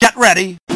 Get ready.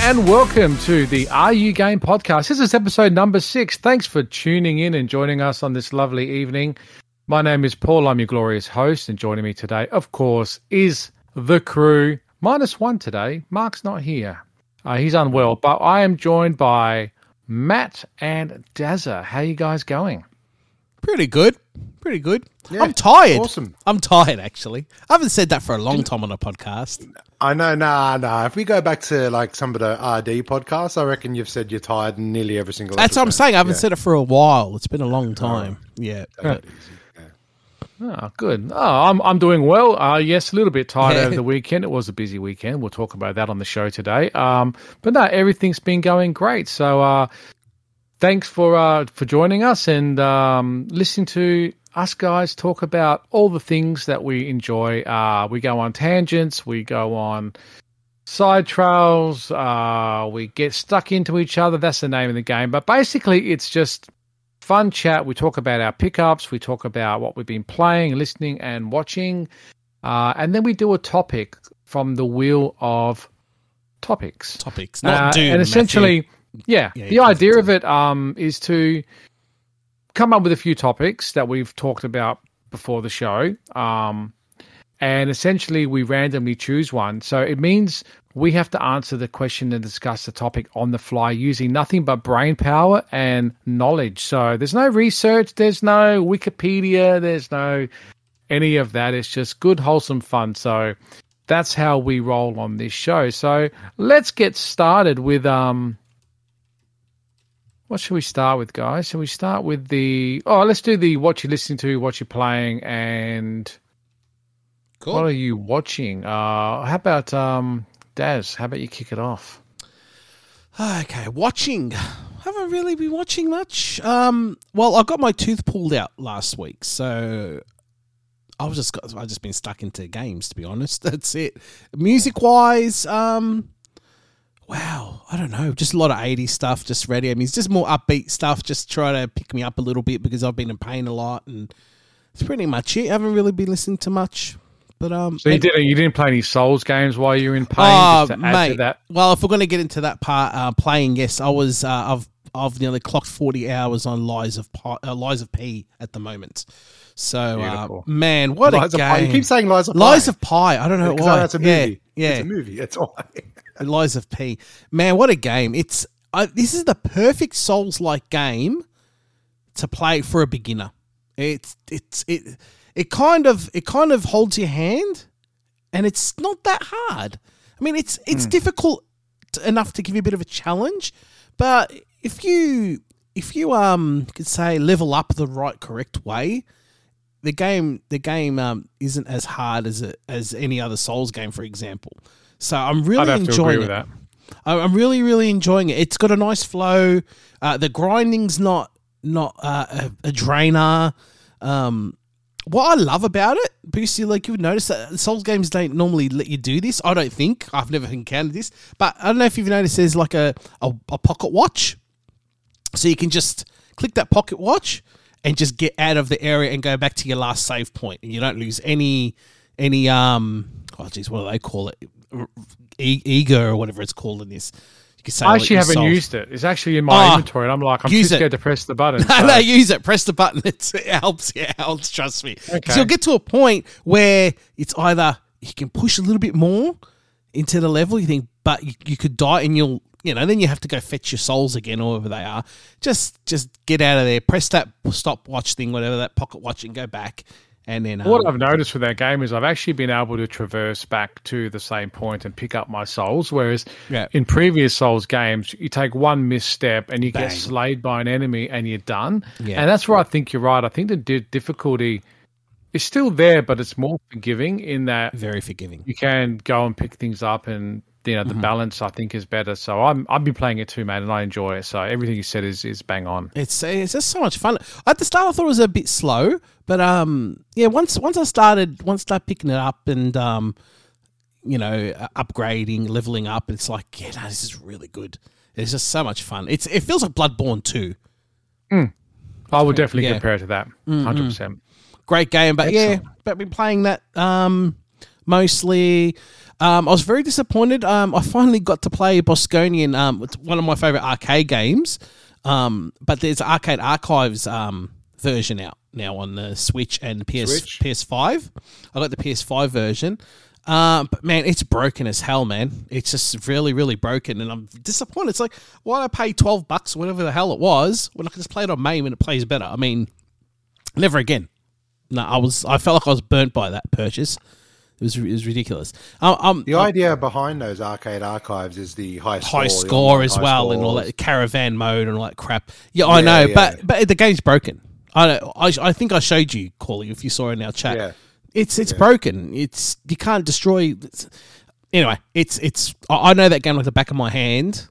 And welcome to the Are You Game podcast. This is episode number six. Thanks for tuning in and joining us on this lovely evening. My name is Paul. I'm your glorious host, and joining me today, of course, is the crew. Minus one today. Mark's not here. Uh, he's unwell, but I am joined by Matt and Dazza. How you guys going? Pretty good. Pretty good. I'm tired. awesome. I'm tired, actually. I haven't said that for a long time on a podcast. I know, nah, nah. If we go back to like some of the RD podcasts, I reckon you've said you're tired nearly every single. That's what I'm saying. I haven't Yeah. said it for a while. It's been a long time. Yeah. but- Oh, good. Oh, I'm I'm doing well. Uh, yes, a little bit tired over the weekend. It was a busy weekend. We'll talk about that on the show today. Um, but no, everything's been going great. So, uh, thanks for uh for joining us and um listening to us guys talk about all the things that we enjoy. Uh, we go on tangents. We go on side trails. Uh, we get stuck into each other. That's the name of the game. But basically, it's just fun chat. We talk about our pickups. We talk about what we've been playing, listening, and watching. Uh, and then we do a topic from the wheel of topics. Topics. Not Uh, Doom. and essentially, yeah, Yeah, the idea of it um, is to come up with a few topics that we've talked about before the show. Um, and essentially, we randomly choose one. So it means we have to answer the question and discuss the topic on the fly using nothing but brain power and knowledge. So there's no research, there's no Wikipedia, there's no any of that. It's just good, wholesome fun. So that's how we roll on this show. So let's get started with um what should we start with, guys? Should we start with the oh let's do the what you're listening to, what you're playing, and Cool. what are you watching? Uh how about um Daz, how about you kick it off? Okay, watching. Haven't really been watching much. Um, well, I got my tooth pulled out last week, so I was just got, I just been stuck into games. To be honest, that's it. Music wise, um, wow, I don't know, just a lot of '80s stuff, just radio music, just more upbeat stuff, just try to pick me up a little bit because I've been in pain a lot, and it's pretty much it. I haven't really been listening to much, but um, So you didn't you didn't play any Souls games while you were in pain Oh, to mate. to that? Well, if we're going to get into that part, uh, playing, yes, I was. Uh, I've I've nearly clocked forty hours on Lies of Pi, uh, Lies of P at the moment. So, uh, man, what Lies a game! You keep saying Lies of Pie. Lies of Pi. I don't know why. that's a movie. Yeah, It's a movie. That's why. Lies of P. Man, what a game! It's uh, this is the perfect Souls-like game to play for a beginner. It's it's it it kind of it kind of holds your hand, and it's not that hard. I mean, it's it's difficult enough to give you a bit of a challenge, but if you if you um could say level up the right correct way, the game the game um isn't as hard as a, as any other Souls game, for example. So I'm really I'd have to enjoying it. I'm really, really enjoying it. It's got a nice flow. Uh, the grinding's not not uh, a, a drainer. Um, what I love about it, because you like you've noticed that Souls games don't normally let you do this. I don't think I've never encountered this, but I don't know if you've noticed. There's like a a, a pocket watch, so you can just click that pocket watch and just get out of the area and go back to your last save point, and you don't lose any any um. Oh geez, what do they call it? E- ego or whatever it's called in this. You can say I actually haven't used it. It's actually in my Oh, inventory, and I'm like, I'm too use it. scared to press the button. no, so- no, use it. Press the button. It's, it helps. It helps. Trust me. Okay. you'll get to a point where it's either you can push a little bit more into the level you think, but you, you could die and you'll, you know, then you have to go fetch your souls again or wherever they are. Just, just get out of there. Press that stopwatch thing, whatever that pocket watch, and go back. And then What um, I've noticed with that game is I've actually been able to traverse back to the same point and pick up my souls. Whereas Yeah. in previous Souls games, you take one misstep and you Bang. get slayed by an enemy and you're done. Yeah. And that's where I think you're right. I think the di- difficulty is still there, but it's more forgiving in that very forgiving. you can go and pick things up and you know the balance I think is better. So I'm I've been playing it too, man, and I enjoy it. So everything you said is is bang on. It's it's just so much fun. At the start, I thought it was a bit slow, but um, yeah, once once I started, once I started picking it up and um, you know, upgrading, leveling up, it's like, yeah, no, this is really good. It's just so much fun. It's it feels like Bloodborne too. I would definitely Yeah. compare it to that, 100 percent. Great game, but yeah, but been playing that um mostly. Um, I was very disappointed. Um, I finally got to play Bosconian, um, it's one of my favorite arcade games. Um, but there's Arcade Archives um version out now on the Switch and PS Switch? PS5. I got the PS5 version. Um, but man, it's broken as hell, man. It's just really, really broken, and I'm disappointed. It's like, why did I pay twelve bucks, or whatever the hell it was, when I can just play it on MAME and it plays better? I mean, never again. No, I was. I felt like I was burnt by that purchase. It was, it was ridiculous. Um, um, The idea behind those arcade archives is the high score, high score as high well, and all that caravan mode and all that crap. Yeah, I Yeah, know, yeah. but but the game's broken. I. I, I think I showed you, Corley, if you saw in our chat. Yeah. It's it's broken. It's you can't destroy. It's, anyway, it's it's. I know that game like the back of my hand,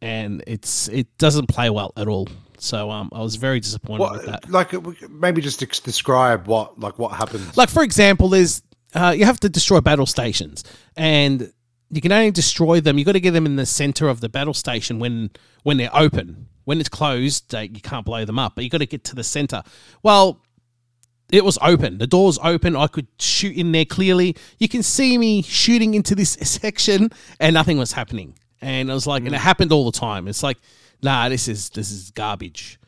and it's it doesn't play well at all. So um, I was very disappointed with that. Like maybe just describe what like what happens. Like for example, there's uh, you have to destroy battle stations, and you can only destroy them. You got to get them in the center of the battle station when when they're open. When it's closed, uh, you can't blow them up. But you got to get to the center. Well, it was open. The door's open. I could shoot in there clearly. You can see me shooting into this section, and nothing was happening. And I was like, and it happened all the time. It's like, nah, this is this is garbage.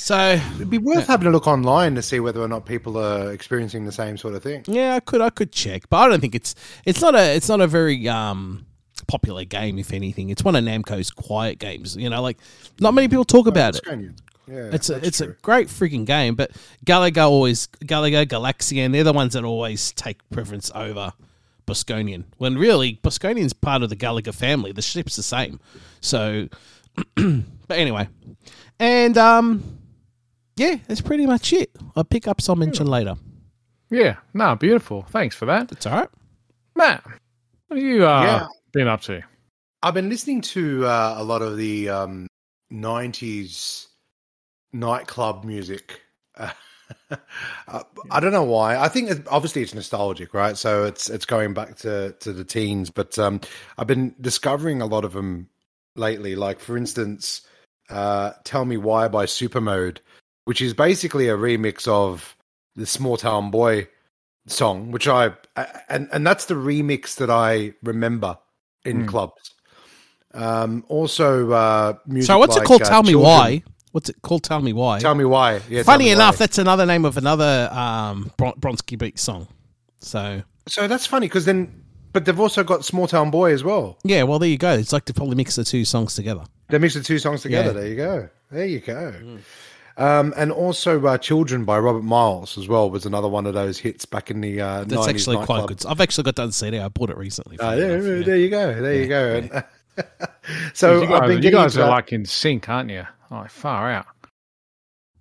So It'd be worth having a look online to see whether or not people are experiencing the same sort of thing. Yeah, I could I could check, but I don't think it's it's not a it's not a very um popular game. If anything, it's one of Namco's quiet games. You know, like not many people talk about it. Yeah, It's a it's a great freaking game, but Galaga always Galaga Galaxian they're the ones that always take preference over Bosconian. When really Bosconian's part of the Galaga family. The ship's the same. So, but anyway, and um, yeah, that's pretty much it. I'll pick up some mention later. Yeah, no, beautiful. Thanks for that, It's all right. Matt. What have you uh, Yeah. been up to? I've been listening to uh, a lot of the um, '90s nightclub music. Uh, I don't know why. I think it, obviously it's nostalgic, right? So it's it's going back to to the teens. But um, I've been discovering a lot of them lately. Like for instance, uh, "Tell Me Why" by Supermode, which is basically a remix of the Small Town Boy song, which I and and that's the remix that I remember in Hmm. clubs. Um, also, uh, music. So what's it called? uh, Tell me why. What's it called? Tell me why. Tell me why. Yeah, Funny enough, Why. that's another name of another um, Bron- Bronski Beat song. So so that's funny because then, but they've also got Small Town Boy as well. yeah, well there you go. It's like to probably mix the two songs together. They mixed the two songs together. Yeah. There you go. There you go. Um, and also, uh, "Children" by Robert Miles as well was another one of those hits back in the uh, That's 90s actually quite nightclub. good. I've actually got that on CD. I bought it recently. Uh, yeah, enough, yeah. there you go. There you go. And- so you guys, I've you guys are that. like in sync, aren't you? Oh, far out.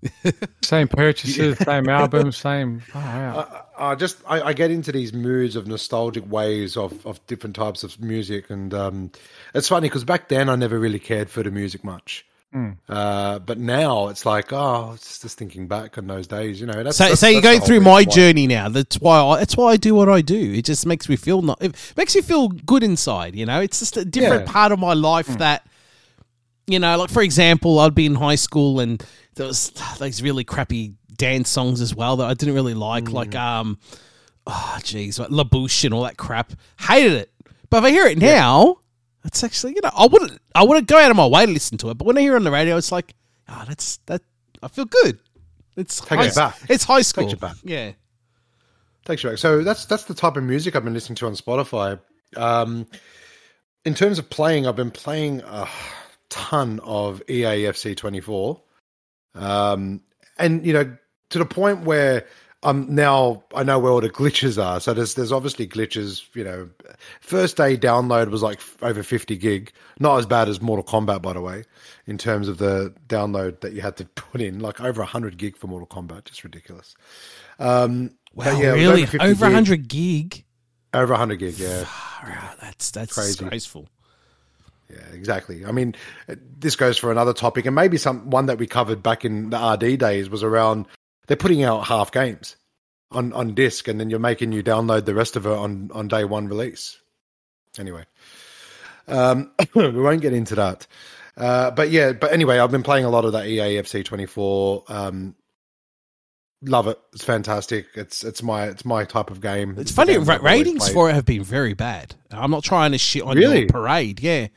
same purchases, same album, same far out. I just I, I get into these moods of nostalgic ways of, of different types of music, and um, it's funny because back then I never really cared for the music much, Hmm. uh, but now it's like oh, it's just thinking back on those days, you know. That's, So, that's- so you're that's going through my why. journey now. That's why I, that's why I do what I do. It just makes me feel not. It makes you feel good inside. You know, it's just a different Yeah. part of my life that, you know, like for example, I'd be in high school and there was these really crappy dance songs as well that I didn't really like, like um, oh jeez, like La Bouche and all that crap. Hated it. But if I hear it now, it's actually you know I wouldn't I wouldn't go out of my way to listen to it. But when I hear it on the radio, it's like, oh, that's that. I feel good. It's Takes high, you back. It's high school. Takes you back. Yeah. Takes you back. So that's that's the type of music I've been listening to on Spotify. Um, in terms of playing, I've been playing a ton of EAFC 24, um, and you know to the point where I'm now I know where all the glitches are. So there's there's obviously glitches. You know, first day download was like f- over 50 gig, not as bad as Mortal Kombat, by the way, in terms of the download that you had to put in, like over 100 gig for Mortal Kombat, just ridiculous. Um, Wow, yeah, really? over 50 Over 100 gig? Over 100 gig, yeah. That's that's Crazy. disgraceful. Yeah, exactly. I mean, this goes for another topic, and maybe some one that we covered back in the RD days was around they're putting out half games on on disc, and then you're making you download the rest of it on on day one release. Anyway, um, we won't get into that. Uh, but yeah, but anyway, I've been playing a lot of that EA FC 24. Um, love it. It's fantastic. It's it's my it's my type of game. It's the funny. Ra- ratings for it have been very bad. I'm not trying to shit on Really? your parade. Yeah.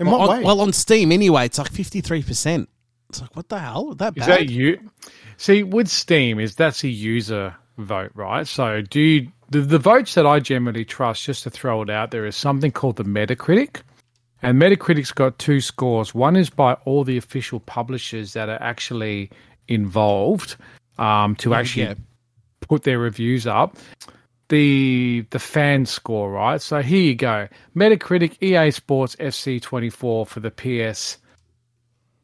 In well, what on, way? well, on Steam anyway, it's like 53. percent It's like what the hell? That Is bad? Is that you? See, with Steam, is that's a user vote, right? So, do you, the the votes that I generally trust, just to throw it out there, is something called the Metacritic, and Metacritic's got two scores. One is by all the official publishers that are actually involved um, to actually yeah. put their reviews up. The the fan score, right? So here you go. Metacritic EA Sports FC twenty four for the PS.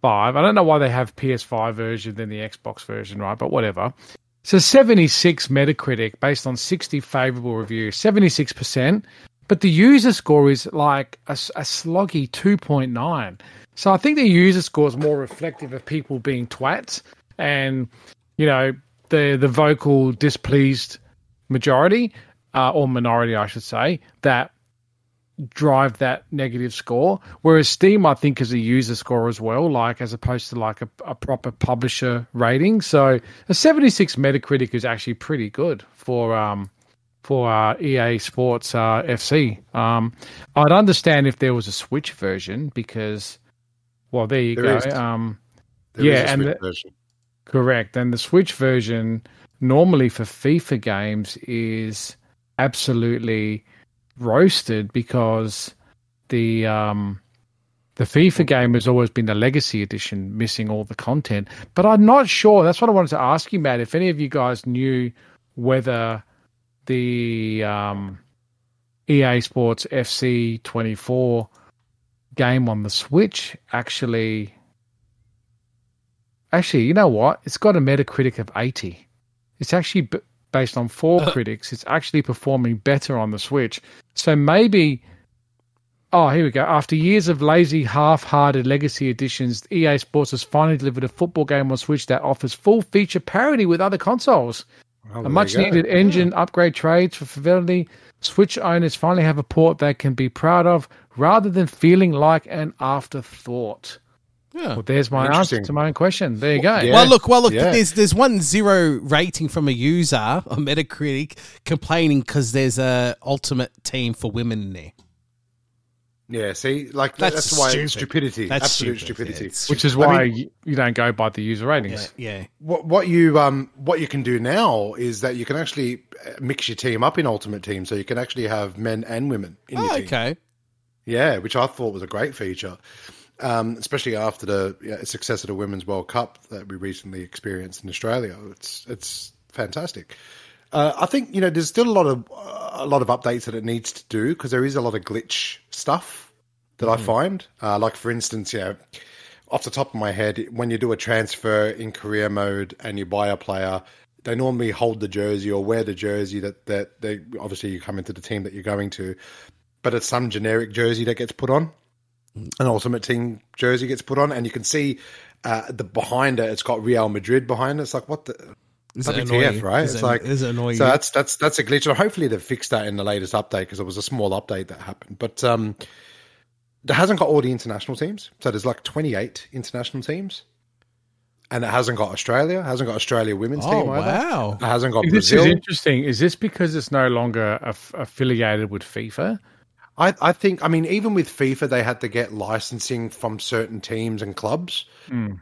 I don't know why they have PS5 version than the Xbox version, right? But whatever. So 76 Metacritic based on 60 favorable reviews, 76%. But the user score is like a, a sloggy 2.9. So I think the user score is more reflective of people being twats and, you know, the, the vocal displeased majority, uh, or minority, I should say, that drive that negative score. Whereas Steam, I think, is a user score as well, like as opposed to like a, a proper publisher rating. So a 76 Metacritic is actually pretty good for um for uh, EA Sports uh, FC. Um, I'd understand if there was a Switch version because, well, there you There go. is. Um, There is yeah, a and the- version. Correct. And the Switch version, normally for FIFA games, is absolutely roasted because the um, the FIFA game has always been the Legacy Edition, missing all the content. But I'm not sure. That's what I wanted to ask you, Matt. If any of you guys knew whether the um, EA Sports FC 24 game on the Switch actually Actually, you know what? It's got a Metacritic of 80. It's actually based on four critics. It's actually performing better on the Switch. So maybe. Oh, here we go. After years of lazy, half hearted legacy editions, EA Sports has finally delivered a football game on Switch that offers full feature parity with other consoles. Oh, A much needed engine upgrade trades for fidelity. Switch owners finally have a port they can be proud of rather than feeling like an afterthought. Yeah. Well, there's my answer to my own question. There you go. Yeah. Well, look, well, look. yeah. There's there's one zero rating from a user on Metacritic complaining because there's a ultimate team for women in there. Yeah, see, like That's that's, why stupid. stupidity, That's absolute stupid. stupidity. Yeah, it's which is I why mean- you, you don't go by the user ratings. Yeah, yeah. what what you um what you can do now is that you can actually uh, mix your team up in Ultimate Team, so you can actually have men and women in your Oh, team. okay. Yeah, which I thought was a great feature, um, especially after the yeah, success of the Women's World Cup that we recently experienced in Australia. It's it's fantastic. Uh, I think you know there's still a lot of a lot of updates that it needs to do because there is a lot of glitch stuff that I find. Uh, like for instance, know, off the top of my head, when you do a transfer in career mode and you buy a player, they normally hold the jersey or wear the jersey that that they obviously you come into the team that you're going to, but it's some generic jersey that gets put on. An ultimate team jersey gets put on, and you can see uh, the behind it. It's got Real Madrid behind it. It's like what the Is it WTF, annoying? right? Is it's it, like is it annoying? so that's that's that's a glitch. And hopefully they've fixed that in the latest update because it was a small update that happened. But um, it hasn't got all the international teams. So there's like 28 international teams, and it hasn't got Australia. Hasn't got Australia women's oh team either. wow. It hasn't got This Brazil. is interesting. Is this because it's no longer aff- affiliated with FIFA? I, I think, I mean, even with FIFA, they had to get licensing from certain teams and clubs.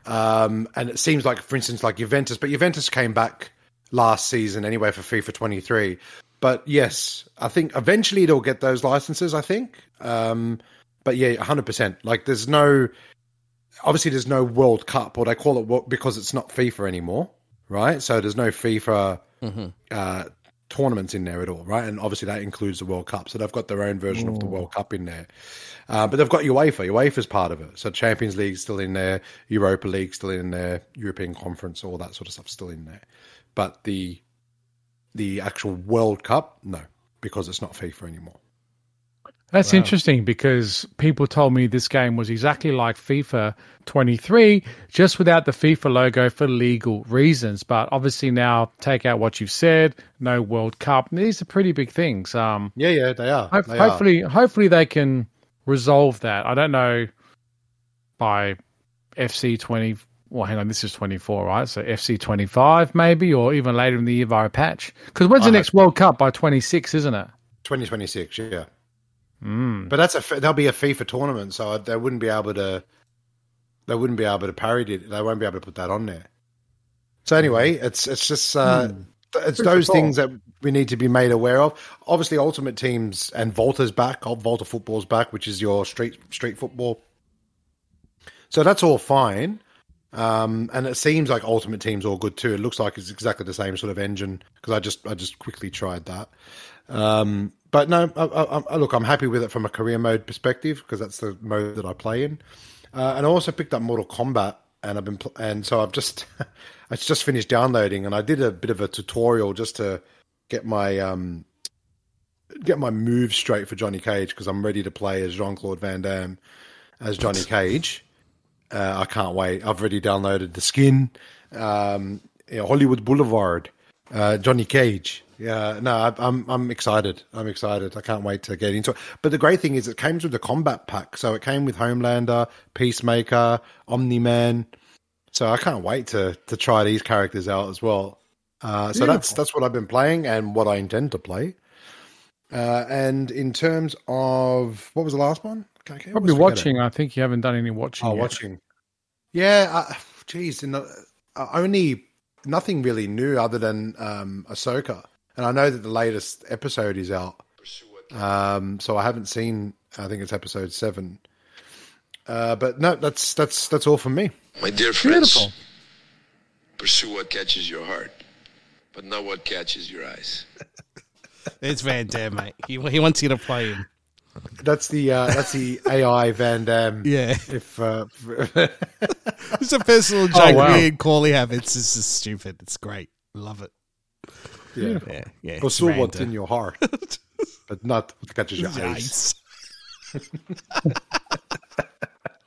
Um, and it seems like, for instance, like Juventus, but Juventus came back last season anyway for FIFA 23. But yes, I think eventually they'll get those licenses, I think. Um, but yeah, 100%. Like there's no, obviously there's no World Cup, or they call it wo- because it's not FIFA anymore, right? So there's no FIFA uh, tournaments in there at all, right? And obviously that includes the World Cup. So they've got their own version of the World Cup in there. Uh, but they've got UEFA. UEFA's part of it. So Champions League's still in there, Europa League's still in there, European Conference, all that sort of stuff still in there. But the the actual World Cup, no, because it's not FIFA anymore. That's interesting because people told me this game was exactly like FIFA 23, just without the FIFA logo for legal reasons. But obviously now, take out what you've said. No World Cup. These are pretty big things. Um, Yeah, yeah, they are. Ho- They are. hopefully, hopefully they can resolve that. I don't know by FC twenty. Well, hang on, this is twenty four, right? So FC twenty five, maybe, or even later in the year via a patch. Because when's the I next World Cup? By twenty six, isn't it? 2026, yeah. Mm. But that's a there'll be a FIFA tournament, so they wouldn't be able to. They wouldn't be able to parody it. They won't be able to put that on there. So anyway, it's it's just uh, it's Good those things that we need to be made aware of. Obviously, Ultimate Teams and Volta's back. Volta Football's back, which is your street street football. So that's all fine. Um, and it seems like Ultimate Team's all good too. It looks like it's exactly the same sort of engine because I just I just quickly tried that. Um, but no, I, I, look, I'm happy with it from a career mode perspective because that's the mode that I play in. Uh, and I also picked up Mortal Kombat, and I've been pl- and so I've just I just finished downloading, and I did a bit of a tutorial just to get my um get my moves straight for Johnny Cage because I'm ready to play as Jean Claude Van Damme as Johnny Cage. Uh, I can't wait. I've already downloaded the skin, um, you know, Hollywood Boulevard, uh, Johnny Cage. Yeah, no, I, I'm I'm excited. I'm excited. I can't wait to get into it. But the great thing is, it came with the combat pack, so it came with Homelander, Peacemaker, Omni Man. So I can't wait to to try these characters out as well. Uh, so that's that's what I've been playing and what I intend to play. Uh, and in terms of what was the last one? Okay, Probably almost forget it. watching. I think you haven't done any watching. Oh, yet. watching. Yeah, uh, geez, in the, uh, only nothing really new other than um, Ahsoka, and I know that the latest episode is out. Um, so I haven't seen. I think it's episode seven. Uh, but no, that's that's that's all from me. My dear friends, Beautiful. pursue what catches your heart, but not what catches your eyes. It's Van Damme, mate. He, he wants you to play him. That's the uh, that's the AI Van Damme. Yeah. If uh, It's a personal joke. wow. and Corley have It's just stupid. It's great. Love it. Yeah, Yeah, yeah. pursue it's what's in your heart, but not what catches your eyes. Nice.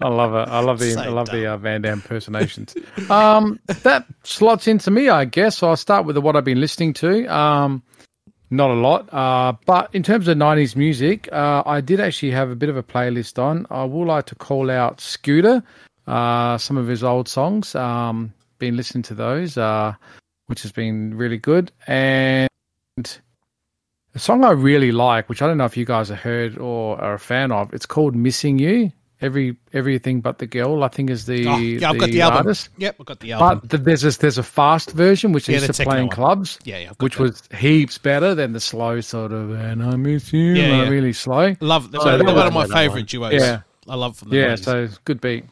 I love it. I love the I So love the uh, Van Damme impersonations. um, that slots into me, I guess. So I'll start with what I've been listening to. Um, not a lot, uh, but in terms of '90s music, uh, I did actually have a bit of a playlist on. I would like to call out Scooter, uh, some of his old songs. Um, been listening to those, uh, which has been really good. And a song I really like, which I don't know if you guys have heard or are a fan of, it's called "Missing You." Every everything but the girl, I think, is the Oh, yeah, I've got the album. artist. Yep, I've got the album. But th- there's a, there's a fast version which Yeah, the used to techno play in clubs, yeah, yeah. Which that. was heaps better than the slow sort of "and I miss you," Yeah, yeah. really slow. love. So one, that one of my favorite duos. Yeah. I love from the Yeah, 90s. so good beat.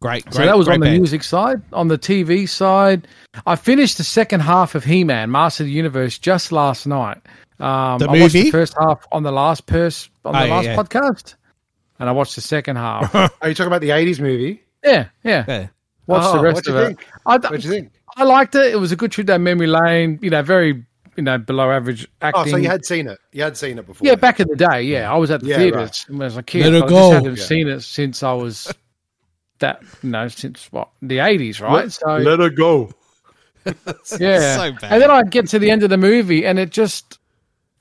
Great, great. So that was on the band. music side. On the TV side, I finished the second half of He Man, Master of the Universe, just last night. Um, The I watched movie? the first half on the last pers- on the Oh, last yeah. podcast, and I watched the second half. Are you talking about the '80s movie? yeah, yeah. Yeah. Watched Oh, the rest what'd of you it. think? I, What do you think? I liked it. It was a good trip down memory lane. You know, very you know below average acting. Oh, so you had seen it? You had seen it before? yeah, then? back in the day. Yeah, I was at the Yeah, theaters when I was a kid. Let it I go. just hadn't Yeah. seen it since I was that you know since what the eighties, right? so Let her go. yeah, so bad. and then I get to the end of the movie, and it just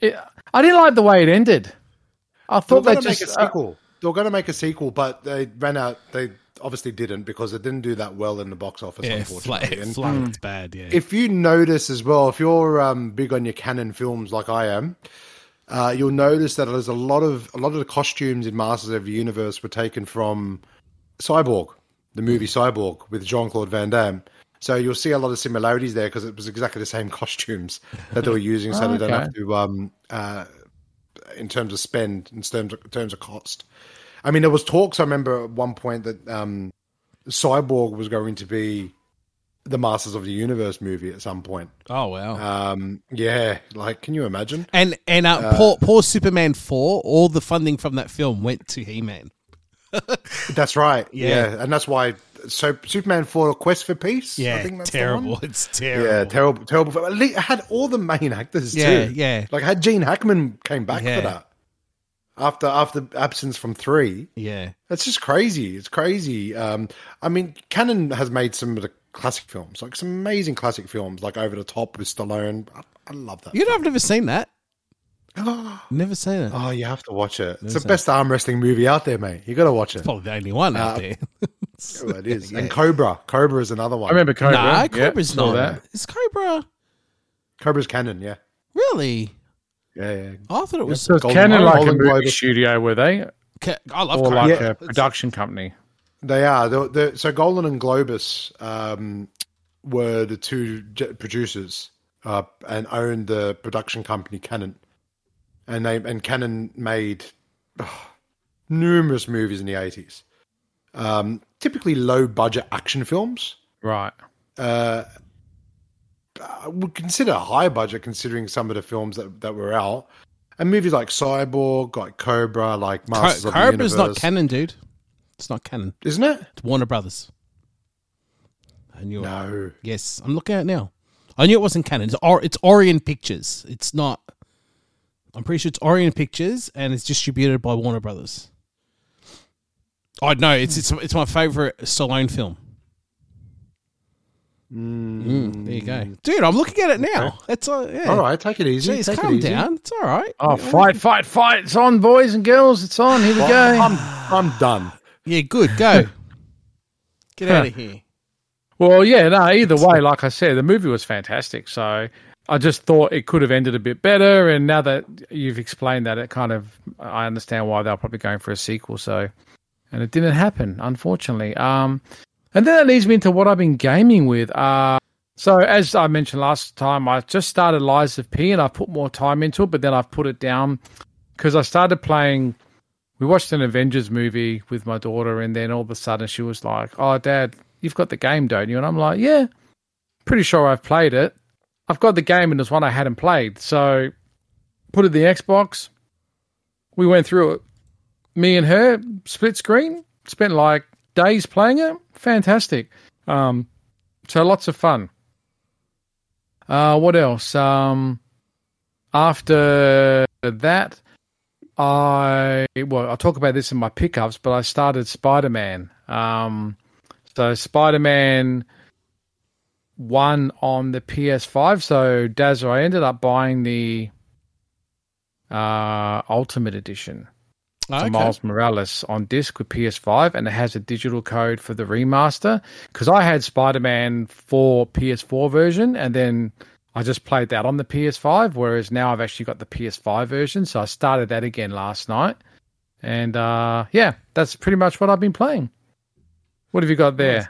it, I didn't like the way it ended. I thought they going to make just a uh, sequel. they were going to make a sequel, but they ran out. They obviously didn't because it didn't do that well in the box office. Yeah, unfortunately. flat, And flat, bad. Yeah. if you notice as well, if you're um, big on your canon films like I am, uh, you'll notice that there's a lot of a lot of the costumes in Masters of the Universe were taken from Cyborg, the movie Cyborg with Jean Claude Van Damme. So you'll see a lot of similarities there because it was exactly the same costumes that they were using, so they don't Okay. have to, um, uh, in terms of spend, in terms of, in terms of cost. I mean, there was talks. I remember at one point that um, Cyborg was going to be the Masters of the Universe movie at some point. oh wow. Um, yeah, like, can you imagine? and and uh, poor poor Superman four. All the funding from that film went to He Man. That's right. Yeah. Yeah. and that's why so Superman four Quest for Peace. Yeah, I think that's terrible. It's terrible. Yeah, terrible, terrible. film. At least It had all the main actors Yeah, too. yeah. Like had Gene Hackman came back Yeah. for that after after absence from three. Yeah. that's just crazy. It's crazy. Um, I mean, Canon has made some of the classic films, like some amazing classic films, like Over the Top with Stallone. I, I love that. You know, I've never seen that. Oh, Never seen it. Oh, you have to watch it. It's the that. best arm wrestling movie out there, mate. You got to watch it. It's Probably the only one out Uh, there. Oh, it is. And Cobra. Cobra is another one. I remember Cobra. nah, Cobra's saw not. It's Cobra Cobra's canon. Yeah, really? yeah, yeah. I thought it was. So it's Golden Canon Globe, like a Golden movie Globe. studio, were they, Ca- I love or Cobra. like Yeah. a production company? They are. They're, they're, so Golan and Globus um, were the two producers uh, and owned the production company Canon, and they and Canon made oh, numerous movies in the eighties. Um, typically low budget action films. Right. Uh, I would consider high budget considering some of the films that, that were out. And movies like Cyborg, like Cobra, like Co- Masters of the Cobra's not Universe. canon, dude. It's not canon. isn't it? It's Warner Brothers. I knew it. No. Yes, I'm looking at it now. I knew it wasn't canon. It's, or, it's Orion Pictures. It's not. I'm pretty sure it's Orion Pictures, and it's distributed by Warner Brothers. Oh know it's it's it's my favorite Stallone film. Mm, there you go, dude. I'm looking at it now. It's all. Yeah. All right, take it easy. Jeez, take calm it easy. down. It's all right. Oh, fight, fight, fight! It's on, boys and girls. It's on. Here we go. I'm, I'm done. Yeah, good. Go. Get out of here. Well, yeah, no, either way, like I said, the movie was fantastic. So I just thought it could have ended a bit better. And now that you've explained that, it kind of, I understand why they're probably going for a sequel. So, and it didn't happen, unfortunately. Um, and then that leads me into what I've been gaming with. Uh, so as I mentioned last time, I just started Lies of P and I put more time into it, but then I've put it down because I started playing. We watched an Avengers movie with my daughter, and then all of a sudden she was like, "Oh, Dad, you've got the game, don't you?" And I'm like, "Yeah, pretty sure I've played it. I've got the game, and there's one I hadn't played, so put it in the Xbox. We went through it. Me and her split screen. Spent like days playing it. Fantastic. Um, so lots of fun. Uh, what else? Um, after that, I well, I'll talk about this in my pickups, but I started Spider Man. Um, so Spider Man one on the PS5. So Dazza, I ended up buying the uh, Ultimate Edition to Okay. Miles Morales on disc with PS5, and it has a digital code for the remaster. Because I had Spider Man for PS4 version, and then I just played that on the PS5. Whereas now I've actually got the PS5 version, so I started that again last night. And uh, yeah, that's pretty much what I've been playing. What have you got there?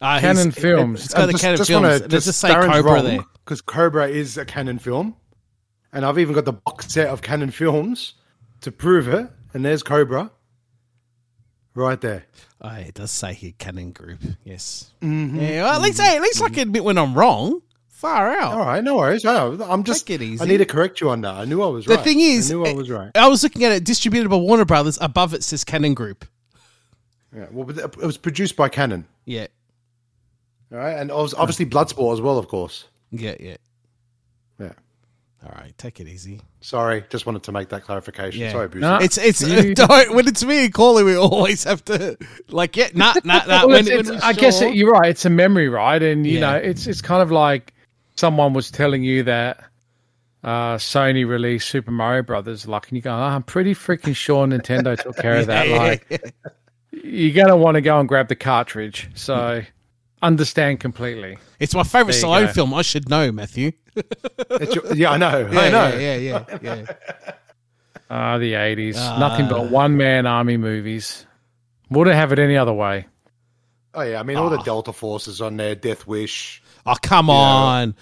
Uh, Canon Films. It's got the Canon Films. Let's just say Cobra there. because Cobra is a Canon film, and I've even got the box set of Canon films to prove it. And there's Cobra, right there. Oh, it does say here Canon Group. Yes. Yeah. Well, at least, hey, at least I can admit when I'm wrong. Far out. All right, no worries. I'm just. Take it easy. I need to correct you on that. I knew I was The right. The thing is, I knew I eh, was right. I was looking at it distributed by Warner Brothers. Above it says Canon Group. Yeah, well, it was produced by Canon. Yeah. All right, and obvi- obviously Bloodsport as well, of course. Yeah. Yeah. Yeah. All right. Take it easy. Sorry, just wanted to make that clarification. Yeah. Sorry, Boosty. No. It's it's You- don't, when it's me and Corley, we always have to like yeah nah nah nah. Well, when, it's- when it's- I guess it, you're right. It's a memory, right? And you Yeah. know, it's it's kind of like someone was telling you that uh, Sony released Super Mario Brothers. Like, and you go, oh, I'm pretty freaking sure Nintendo took care of that. Like, you're gonna want to go and grab the cartridge. So, understand completely. it's my favorite There you Stallone go. film. I should know, Matthew. It's your- yeah, I know. Yeah, I know. Yeah, yeah, yeah. yeah. Ah, the 80s. Ah. Nothing but one man army movies. Wouldn't have it any other way. Oh yeah, I mean all the Delta Forces on there, Death Wish. Oh come on.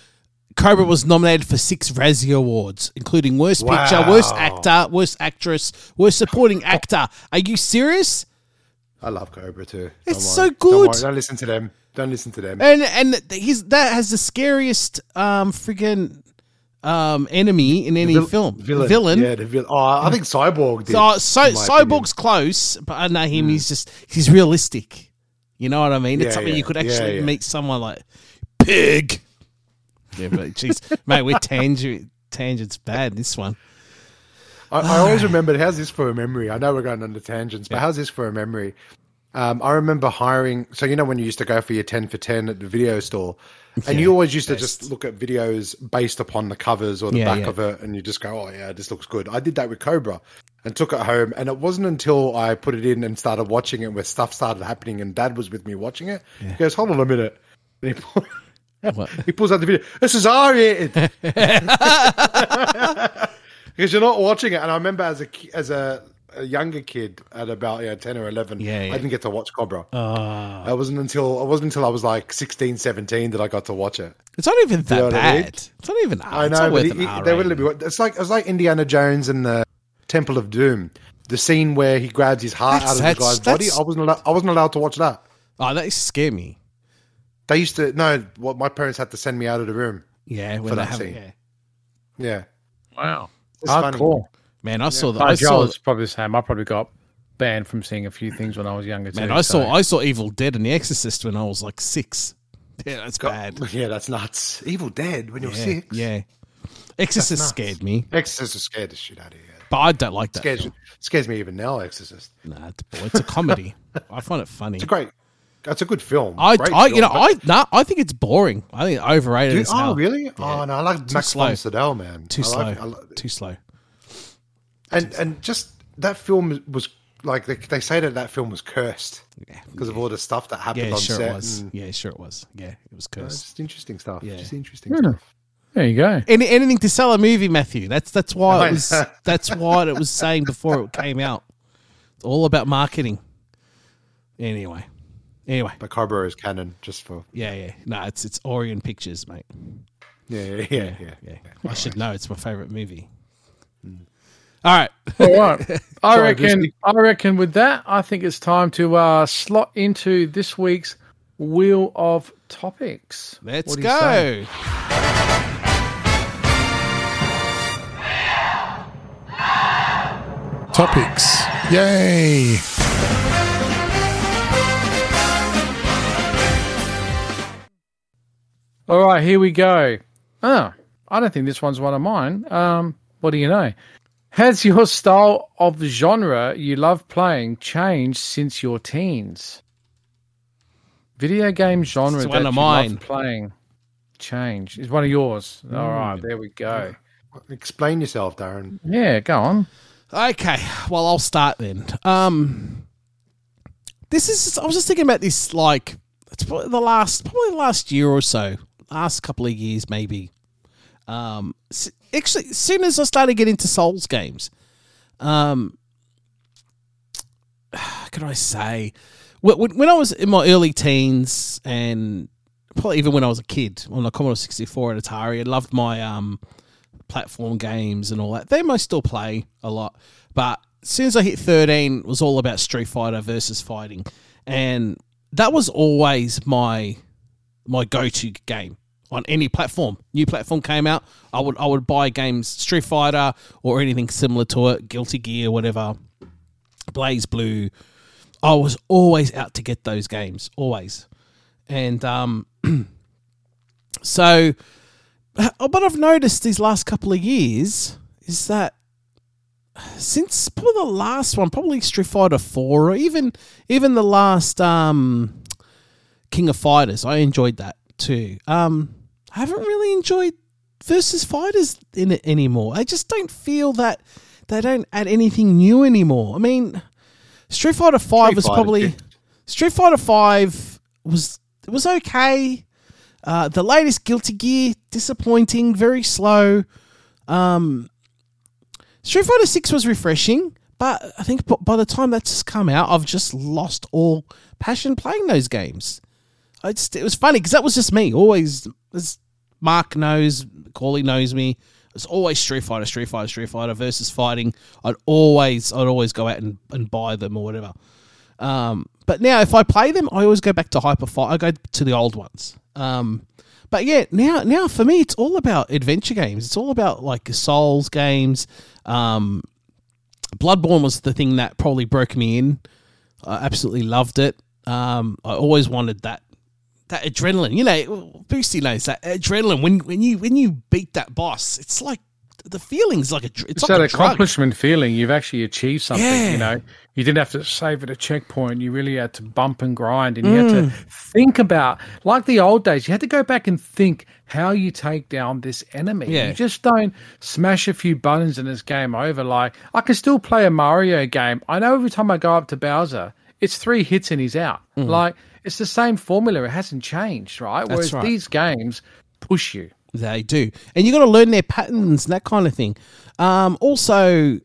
Cobra was nominated for six Razzie Awards, including Worst Picture, Worst Actor, Worst Actress, Worst Supporting Actor. Are you serious? I love Cobra too. It's so worry. Don't, good. worry. Don't listen to them. Don't listen to them. And and he's that has the scariest um friggin' um enemy in any Vil- film. Villain. Villain. Yeah, the villain. Oh, I think Cyborg did. So, so Cyborg's close, but I know him. He's just he's realistic. You know what I mean? It's Yeah, something you could actually yeah. meet someone like pig. Yeah, but jeez, mate, we're tangent tangents bad. This one. I, I always remembered. How's this for a memory? I know we're going the tangents, but how's this for a memory? Um, I remember hiring. So you know when you used to go for your ten for ten at the video store, and you always used to just look at videos based upon the covers or the Yeah, back yeah. of it, and you just go, "Oh yeah, this looks good." I did that with Cobra, and took it home. And it wasn't until I put it in and started watching it where stuff started happening, and Dad was with me watching it. He goes, "Hold on a minute," and he. He pulls out the video. This is R rated. because you're not watching it. And I remember as a as a, a younger kid at about yeah, ten or eleven, Yeah, yeah. I didn't get to watch Cobra. Uh, it wasn't until it wasn't until I was like 16, 17 that I got to watch it. it's not even that know what I mean? bad. It's not even. I know, but worth he- an he- R they rating. would be. It's like it's like Indiana Jones and the Temple of Doom. The scene where he grabs his heart That's- out of the guy's body. I wasn't. Allowed, I wasn't allowed to watch that. Oh, that used to scare me. They used to no. What my parents had to send me out of the room. Yeah, For they that scene. yeah. Yeah, Wow. It's funny. Hardcore. Man, I saw the. I I saw. was probably the same. I probably got banned from seeing a few things when I was younger too. Man, I saw. I saw Evil Dead and The Exorcist when I was like six. Yeah, that's oh, bad. yeah, that's nuts. Evil Dead when you're Yeah, six. yeah. Exorcist scared me, Exorcist scared the shit out of you. but I don't like that. Scares, film. scares me even now. Exorcist. Nah, it's, it's a comedy. I find it funny. It's a great. That's a good film. I, Great I, film, you know, I, nah, I think it's boring. I think it's overrated. Dude, as oh hell. really? Oh no, I like Max slow. von Sydow, man. Too I slow. like- like- Too slow. And and just that film was like they, they say that that film was cursed Yeah, because of all the stuff that happened yeah, on sure set. it was. and- Yeah, sure it was. Yeah, it was it's cursed. just interesting stuff. Yeah. Just interesting stuff. There you go. Any, anything to sell a movie, Matthew. That's that's why it was. That's what it was saying before it came out. It's all about marketing. Anyway, anyway, But Cobra is canon, just for yeah, yeah. No, it's it's Orion Pictures, mate. yeah, yeah, yeah. yeah. Yeah, I should know. It's my favorite movie. Mm. All right. All right. I reckon. I reckon. With that, I think it's time to uh, slot into this week's wheel of topics. Let's What say? go. Topics. Yay. All right, here we go. Oh, I don't think this one's one of mine. Um, what do you know? Has your style of genre you love playing changed since your teens? Video game genre It's that one of you mine. love playing change is one of yours. All right, there we go. Explain yourself, Darren. Yeah, go on. Okay, well, I'll start then. Um, this is. I was just thinking about this. Like, it's probably the last, probably the last year or so, last couple of years, maybe. Um, s- actually, as soon as I started getting into Souls games, um, can I say, when, when I was in my early teens and probably even when I was a kid on the Commodore 64 and Atari, I loved my um platform games and all that. They might still play a lot, but as soon as I hit 13, it was all about Street Fighter versus fighting, and that was always my my go-to game on any platform. New platform came out, I would I would buy games Street Fighter or anything similar to it, Guilty Gear, whatever, BlazBlue. I was always out to get those games, always, and um, so uh, what I've noticed these last couple of years is that since probably the last one, probably Street Fighter Four, or even even the last um, King of Fighters, I enjoyed that too. Um, I haven't really enjoyed versus fighters in it anymore. I just don't feel that they don't add anything new anymore. I mean, Street Fighter Five Street was Fighter's probably. Street Fighter Five was it was okay. Uh, the latest Guilty Gear disappointing, very slow. Um, Street Fighter Six was refreshing, but I think b- by the time that's just come out, I've just lost all passion playing those games. I just, it was funny because that was just me. Always, as Mark knows, Corley knows me. It's always Street Fighter, Street Fighter, Street Fighter versus fighting. I'd always, I'd always go out and, and buy them or whatever. Um, but now, if I play them, I always go back to Hyper Fight. I go to the old ones. Um, but yeah, now, now for me, it's all about adventure games. It's all about like Souls games. Um, Bloodborne was the thing that probably broke me in. I absolutely loved it. Um, I always wanted that that adrenaline. You know, Boosty knows that adrenaline when when you when you beat that boss. It's like the feeling's like a it's, It's like that a drug. accomplishment feeling. You've actually achieved something. Yeah. You know, you didn't have to save at a checkpoint. You really had to bump and grind, and you had Mm. to think about, like the old days. You had to go back and think how you take down this enemy. Yeah. You just don't smash a few buttons and it's game over. Like I can still play a Mario game. I know every time I go up to Bowser, it's three hits and he's out. Like it's the same formula. It hasn't changed, right? That's Whereas right. these games push you. They do, and you've got to learn their patterns and that kind of thing. Um, also,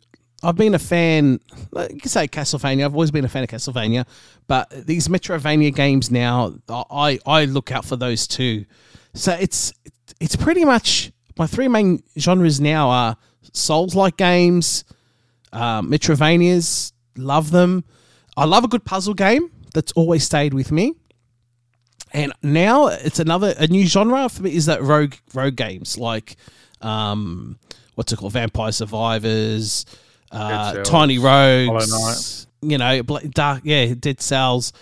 I've been a fan. You can say Castlevania. I've always been a fan of Castlevania, but these Metrovania games now, I I look out for those too. So it's it's pretty much my three main genres now are Souls like games, uh, Metrovanias. Love them. I love a good puzzle game. That's always stayed with me. And now it's another a new genre for me is that rogue rogue games like um what's it called Vampire Survivors, uh, Tiny Rogues, you know, Dark yeah, Dead Cells.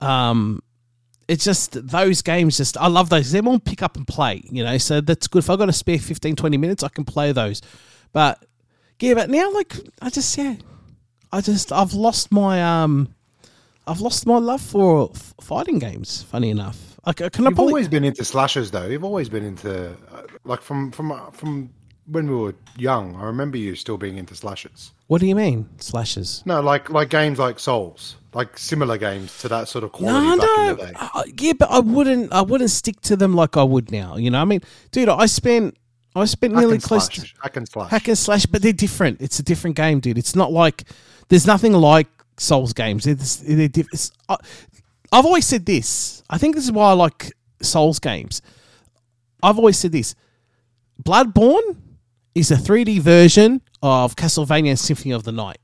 Um it's just those games just I love those. They're more pick up and play, you know. So that's good. If I got a spare 15 20 minutes, I can play those. But yeah, but now like I just yeah. I just I've lost my um I've lost my love for f- fighting games. Funny enough, I, can I You've probably, always been into slashers, though. You've always been into uh, like from from uh, from when we were young. I remember you still being into slashers. What do you mean slashes? No, like like games like Souls, like similar games to that sort of quality No, no, day. uh, yeah, but I wouldn't. I wouldn't stick to them like I would now. You know, I mean, dude, I spent I spent Hack nearly close slash. to Hack and slash. hack and slash, but they're different. It's a different game, dude. It's not like there's nothing like Souls games. They're it's, I, I've always said this. I think this is why I like Souls games. I've always said this. Bloodborne is a 3D version of Castlevania and Symphony of the Night.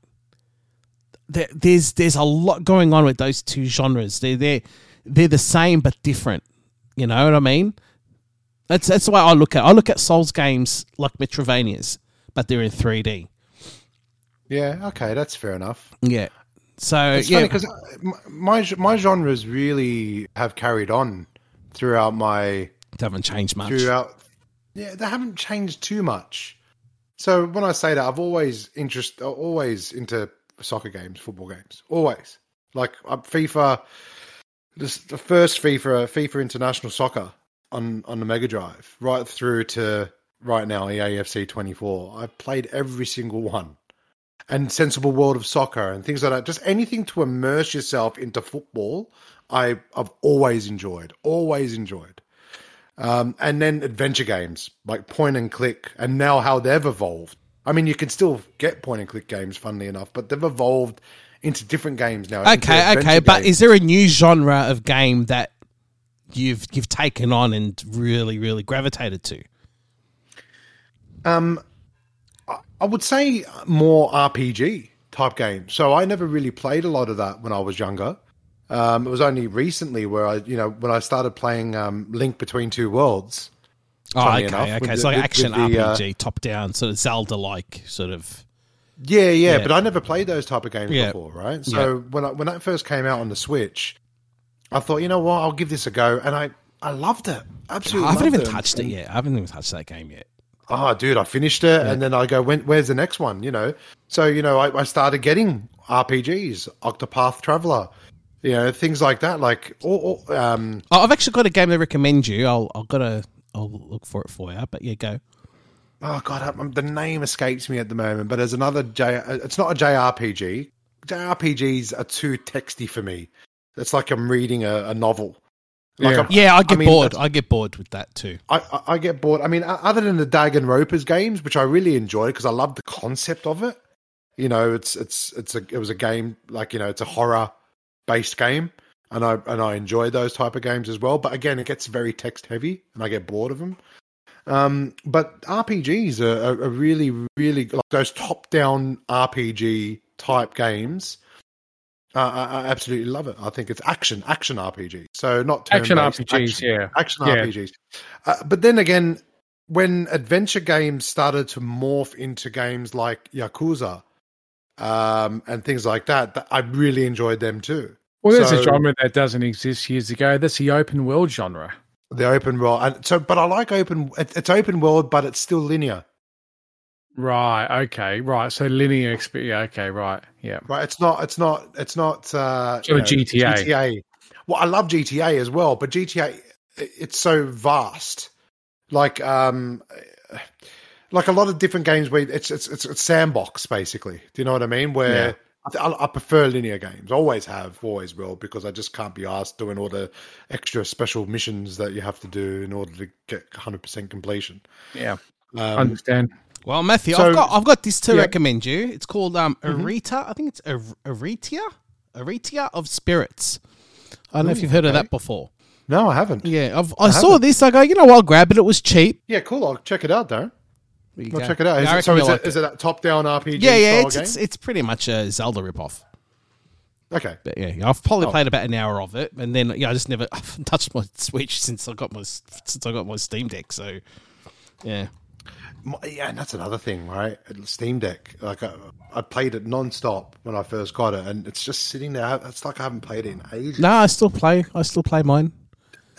There, there's there's a lot going on with those two genres. They're they're they're the same but different. You know what I mean? That's that's the way I look at. It. I look at Souls games like Metrovanias, but they're in 3D. Yeah, okay, that's fair enough. Yeah. So It's yeah, because my my genres really have carried on throughout my they haven't changed much. throughout. Yeah, they haven't changed too much. So when I say that, I've always interest, always into soccer games, football games, always. Like FIFA, this, the first FIFA, FIFA International Soccer on on the Mega Drive, right through to right now EAFC 24. I've played every single one. And Sensible World of Soccer and things like that. Just anything to immerse yourself into football, I, I've always enjoyed. Always enjoyed. Um, and then adventure games like point and click, and now how they've evolved. I mean, you can still get point and click games, funnily enough, but they've evolved into different games now. okay, okay, but games. is there a new genre of game that you've you've taken on and really really gravitated to? Um, I- would say more RPG type game. So I never really played a lot of that when I was younger. Um, it was only recently where I, you know, when I started playing um, Link Between Two Worlds. Oh, okay, enough, okay. with It's like with- action with the, uh, RPG, top down, sort of Zelda like, sort of. Yeah, yeah, Yeah. but I never played those type of games Yeah. before, right? So when I, when that first came out on the Switch, I thought, you know what, I'll give this a go, and I I loved it. Absolutely, I haven't even it. touched it yet. I haven't even touched that game yet. Oh dude i finished it and then i go when, where's the next one you know so you know I, I started getting rpgs octopath traveler you know things like that like or, or, um Oh, I've actually got a game to recommend you. I'll I'll gotta I'll look for it for you. But yeah, go. oh god I, the name escapes me at the moment but there's another j it's not a jrpg jrpgs are too texty for me it's like i'm reading a, a novel like Yeah. I'm- Yeah, I get mean, bored. I get bored with that too. I, I, I get bored. I mean, other than the Danganronpa games, which I really enjoyed because I love the concept of it. You know, it's it's it's a it was a game like you know it's a horror based game, and I and I enjoy those type of games as well. But again, it gets very text heavy, and I get bored of them. Um, but RPGs are, are, are really really like those top down RPG type games. Uh, I, I absolutely love it. I think it's action action RPG. So not Action RPGs, action yeah. action Yeah. RPGs. Uh, but then again, when adventure games started to morph into games like Yakuza um, and things like that, that, I really enjoyed them too. Well, there's a genre that doesn't exist years ago. That's the open world genre. The open world, and so, but I like open. it- It's open world, but it's still linear, Right. Okay. Right. So linear experience. Yeah, okay. Right. Yeah. right? It's not. It's not. It's not. Uh, So you know, GTA. GTA. Well, I love GTA as well, but GTA, it's so vast. Like, um, like a lot of different games where it's it's it's, it's sandbox basically. Do you know what I mean? Where I, I, I prefer linear games. Always have, always will, because I just can't be asked doing all the extra special missions that you have to do in order to get hundred percent completion. Yeah. Um, Understand. Well, Matthew, So- I've got I've got this to Yeah. recommend you. It's called um Arita. I think it's Ar- Aritia, Aritia of Spirits. I don't know if you've heard of that before. no, I haven't. Yeah. Yeah, I've, I, saw this. I go, you know what? I'll grab it. It was cheap. Yeah, cool. I'll check it out, though. I'll go. check it out. Is Yeah, it, so is you'll it, like is it that top-down RPG Yeah, yeah. style It's, game? it's it's pretty much a Zelda ripoff. okay. But yeah, I've probably Oh. played about an hour of it, and then yeah, I just never I've touched my Switch since I got my since I got my Steam Deck. So yeah, My- Yeah, and that's another thing, right? Steam Deck. Like I, I played it non-stop when I first got it, and it's just sitting there. It's like I haven't played it in ages. no, I still play. I still play mine.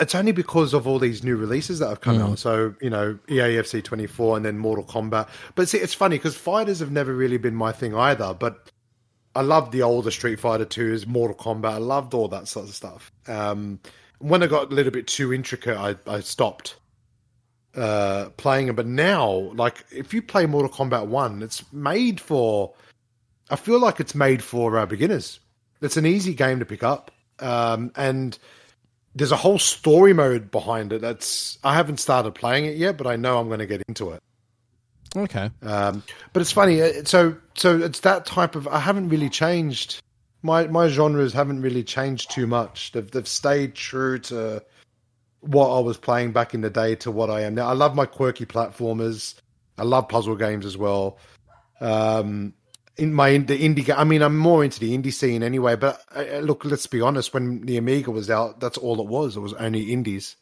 It's only because of all these new releases that have come out. So you know, EAFC 24 and then Mortal Kombat. But see, it's funny because fighters have never really been my thing either. But I loved the older Street Fighter 2s, Mortal Kombat. I loved all that sort of stuff. Um, when it got a little bit too intricate, I, I stopped uh, playing it. But now, like, if you play Mortal Kombat 1, it's made for. I feel like it's made for uh, beginners. It's an easy game to pick up. Um, and there's a whole story mode behind it. That's I haven't started playing it yet, but I know I'm going to get into it. Okay. Um, but it's funny. uh, So so it's that type of. I haven't really changed. My my genres haven't really changed too much. They've they've stayed true to what I was playing back in the day to what I am now. I love my quirky platformers. I love puzzle games as well. Um, in my the indie, I mean, I'm more into the indie scene anyway. But uh, uh, look, let's be honest. When the Amiga was out, that's all it was. It was only indies.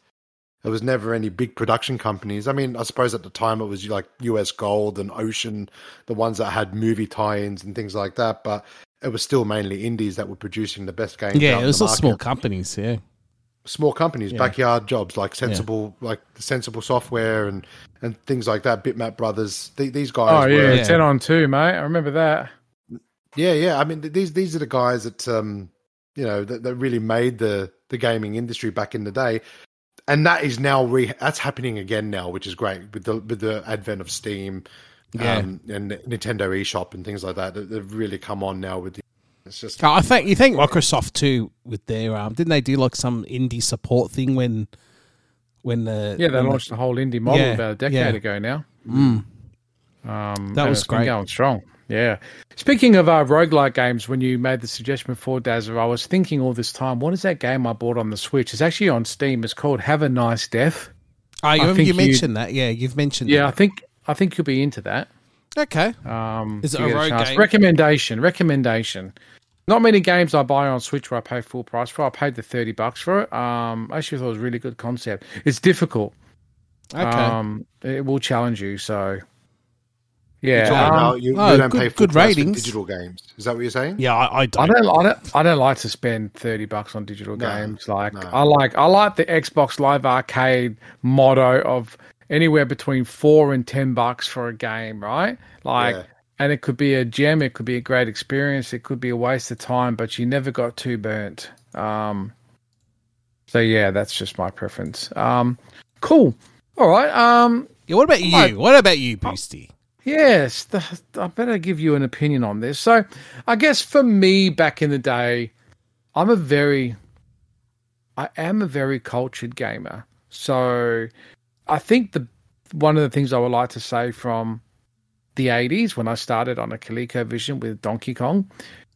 There was never any big production companies. I mean, I suppose at the time it was like US Gold and Ocean, the ones that had movie tie-ins and things like that. But it was still mainly indies that were producing the best games. Yeah, it was all small companies. Yeah. Small companies, Yeah. backyard jobs like sensible, like sensible software and and things like that. Bitmap Brothers, th- these guys. Oh yeah, were, Yeah. Xenon two, mate. I remember that. yeah, yeah. I mean, th- these these are the guys that um, you know that, that really made the the gaming industry back in the day, and that is now re- that's happening again now, which is great with the with the advent of Steam, Yeah. um, and Nintendo eShop and things like that. They- They've really come on now with the. It's just Oh, I think you think Microsoft too with their um didn't they do like some indie support thing when when the Yeah, they when the- launched the whole indie model Yeah, about a decade yeah. ago now. Mm. Um, That was it's been great. going strong. Yeah. Speaking of uh, roguelike games, when you made the suggestion before, Dazzer, I was thinking all this time, what is that game I bought on the Switch? It's actually on Steam. It's called Have a Nice Death. Oh, you, think you you- mentioned that. Yeah, you've mentioned. That. Yeah, I think I think you'll be into that. that. Okay. Um, Is it a rogue chance. game? Recommendation. Recommendation. Not many games I buy on Switch where I pay full price for. I paid the thirty bucks for it. Um, I actually thought it was a really good concept. It's difficult. Okay. Um, it will challenge you. So, yeah. talking um, about you, oh, you don't good- pay full good price for ratings. digital games. Is that what you're saying? yeah, I, I don't. I don't, I don't, I don't like to spend thirty bucks on digital No, games. Like no. I like, I like the Xbox Live Arcade motto of anywhere between four and ten bucks for a game, right? Like, Yeah. And it could be a gem, it could be a great experience, it could be a waste of time, but you never got too burnt. Um, so yeah, that's just my preference. Um, cool. All right. Um, Yeah, what about you? I- what about you, Boosty? Yes, the, I better give you an opinion on this. So, I guess for me back in the day, I'm a very, I am a very cultured gamer. So, I think the one of the things I would like to say from the 80s when I started on a ColecoVision with Donkey Kong,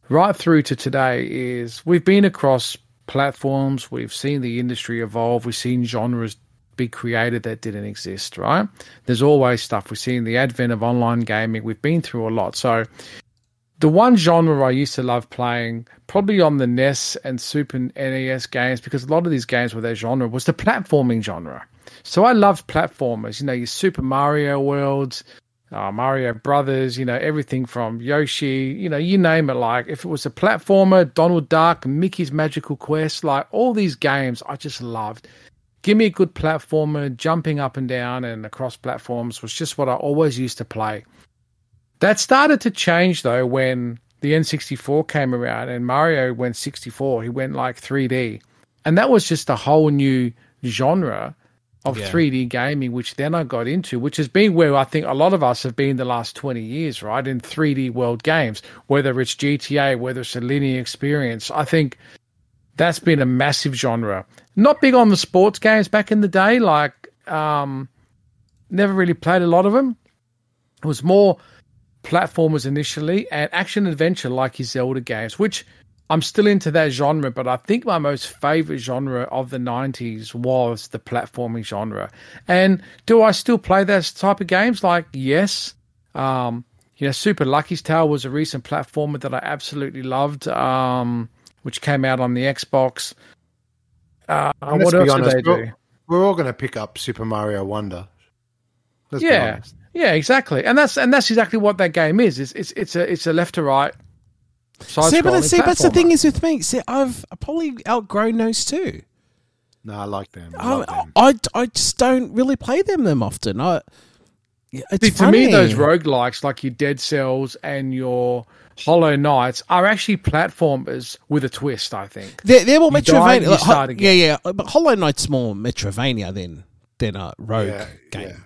right through to today is we've been across platforms, we've seen the industry evolve, we've seen genres be created that didn't exist, right? There's always stuff. We've seen the advent of online gaming. We've been through a lot. So the one genre I used to love playing, probably on the NES and Super NES games, because a lot of these games were their genre, was the platforming genre. So I loved platformers, you know, your Super Mario worlds, uh, Mario Brothers, you know, everything from Yoshi, you know, you name it. Like if it was a platformer, Donald Duck, Mickey's Magical Quest, like all these games, I just loved. Give me a good platformer, jumping up and down and across platforms was just what I always used to play. That started to change though when the N64 came around and Mario went 64. He went like 3D. And that was just a whole new genre of Yeah. 3D gaming, which then I got into, which has been where I think a lot of us have been the last 20 years, right? In 3D world games, whether it's GTA, whether it's a linear experience. I think that's been a massive genre. Not big on the sports games back in the day, like, um, never really played a lot of them. It was more platformers initially and action adventure like your Zelda games, which I'm still into that genre, but I think my most favorite genre of the 90s was the platforming genre. And do I still play those type of games? Like, yes. Um, you know, Super Lucky's Tale was a recent platformer that I absolutely loved, um, which came out on the Xbox. Uh, what else honest, they we're, do? we're all going to pick up Super Mario Wonder. Let's yeah, yeah, exactly, and that's and that's exactly what that game is. It's it's it's a it's a left to right. See, but see, that's the thing is with me. See, I've probably outgrown those too. No, I like them. I, I, them. I, I just don't really play them them often. I, it's See, to me, funny. those roguelikes like your Dead Cells and your Hollow Knights are actually platformers with a twist. I think. They're, they're more You die, Metrovania. like, ho- yeah, yeah. But Hollow Knight's more Metrovania than than a rogue Yeah, game. yeah.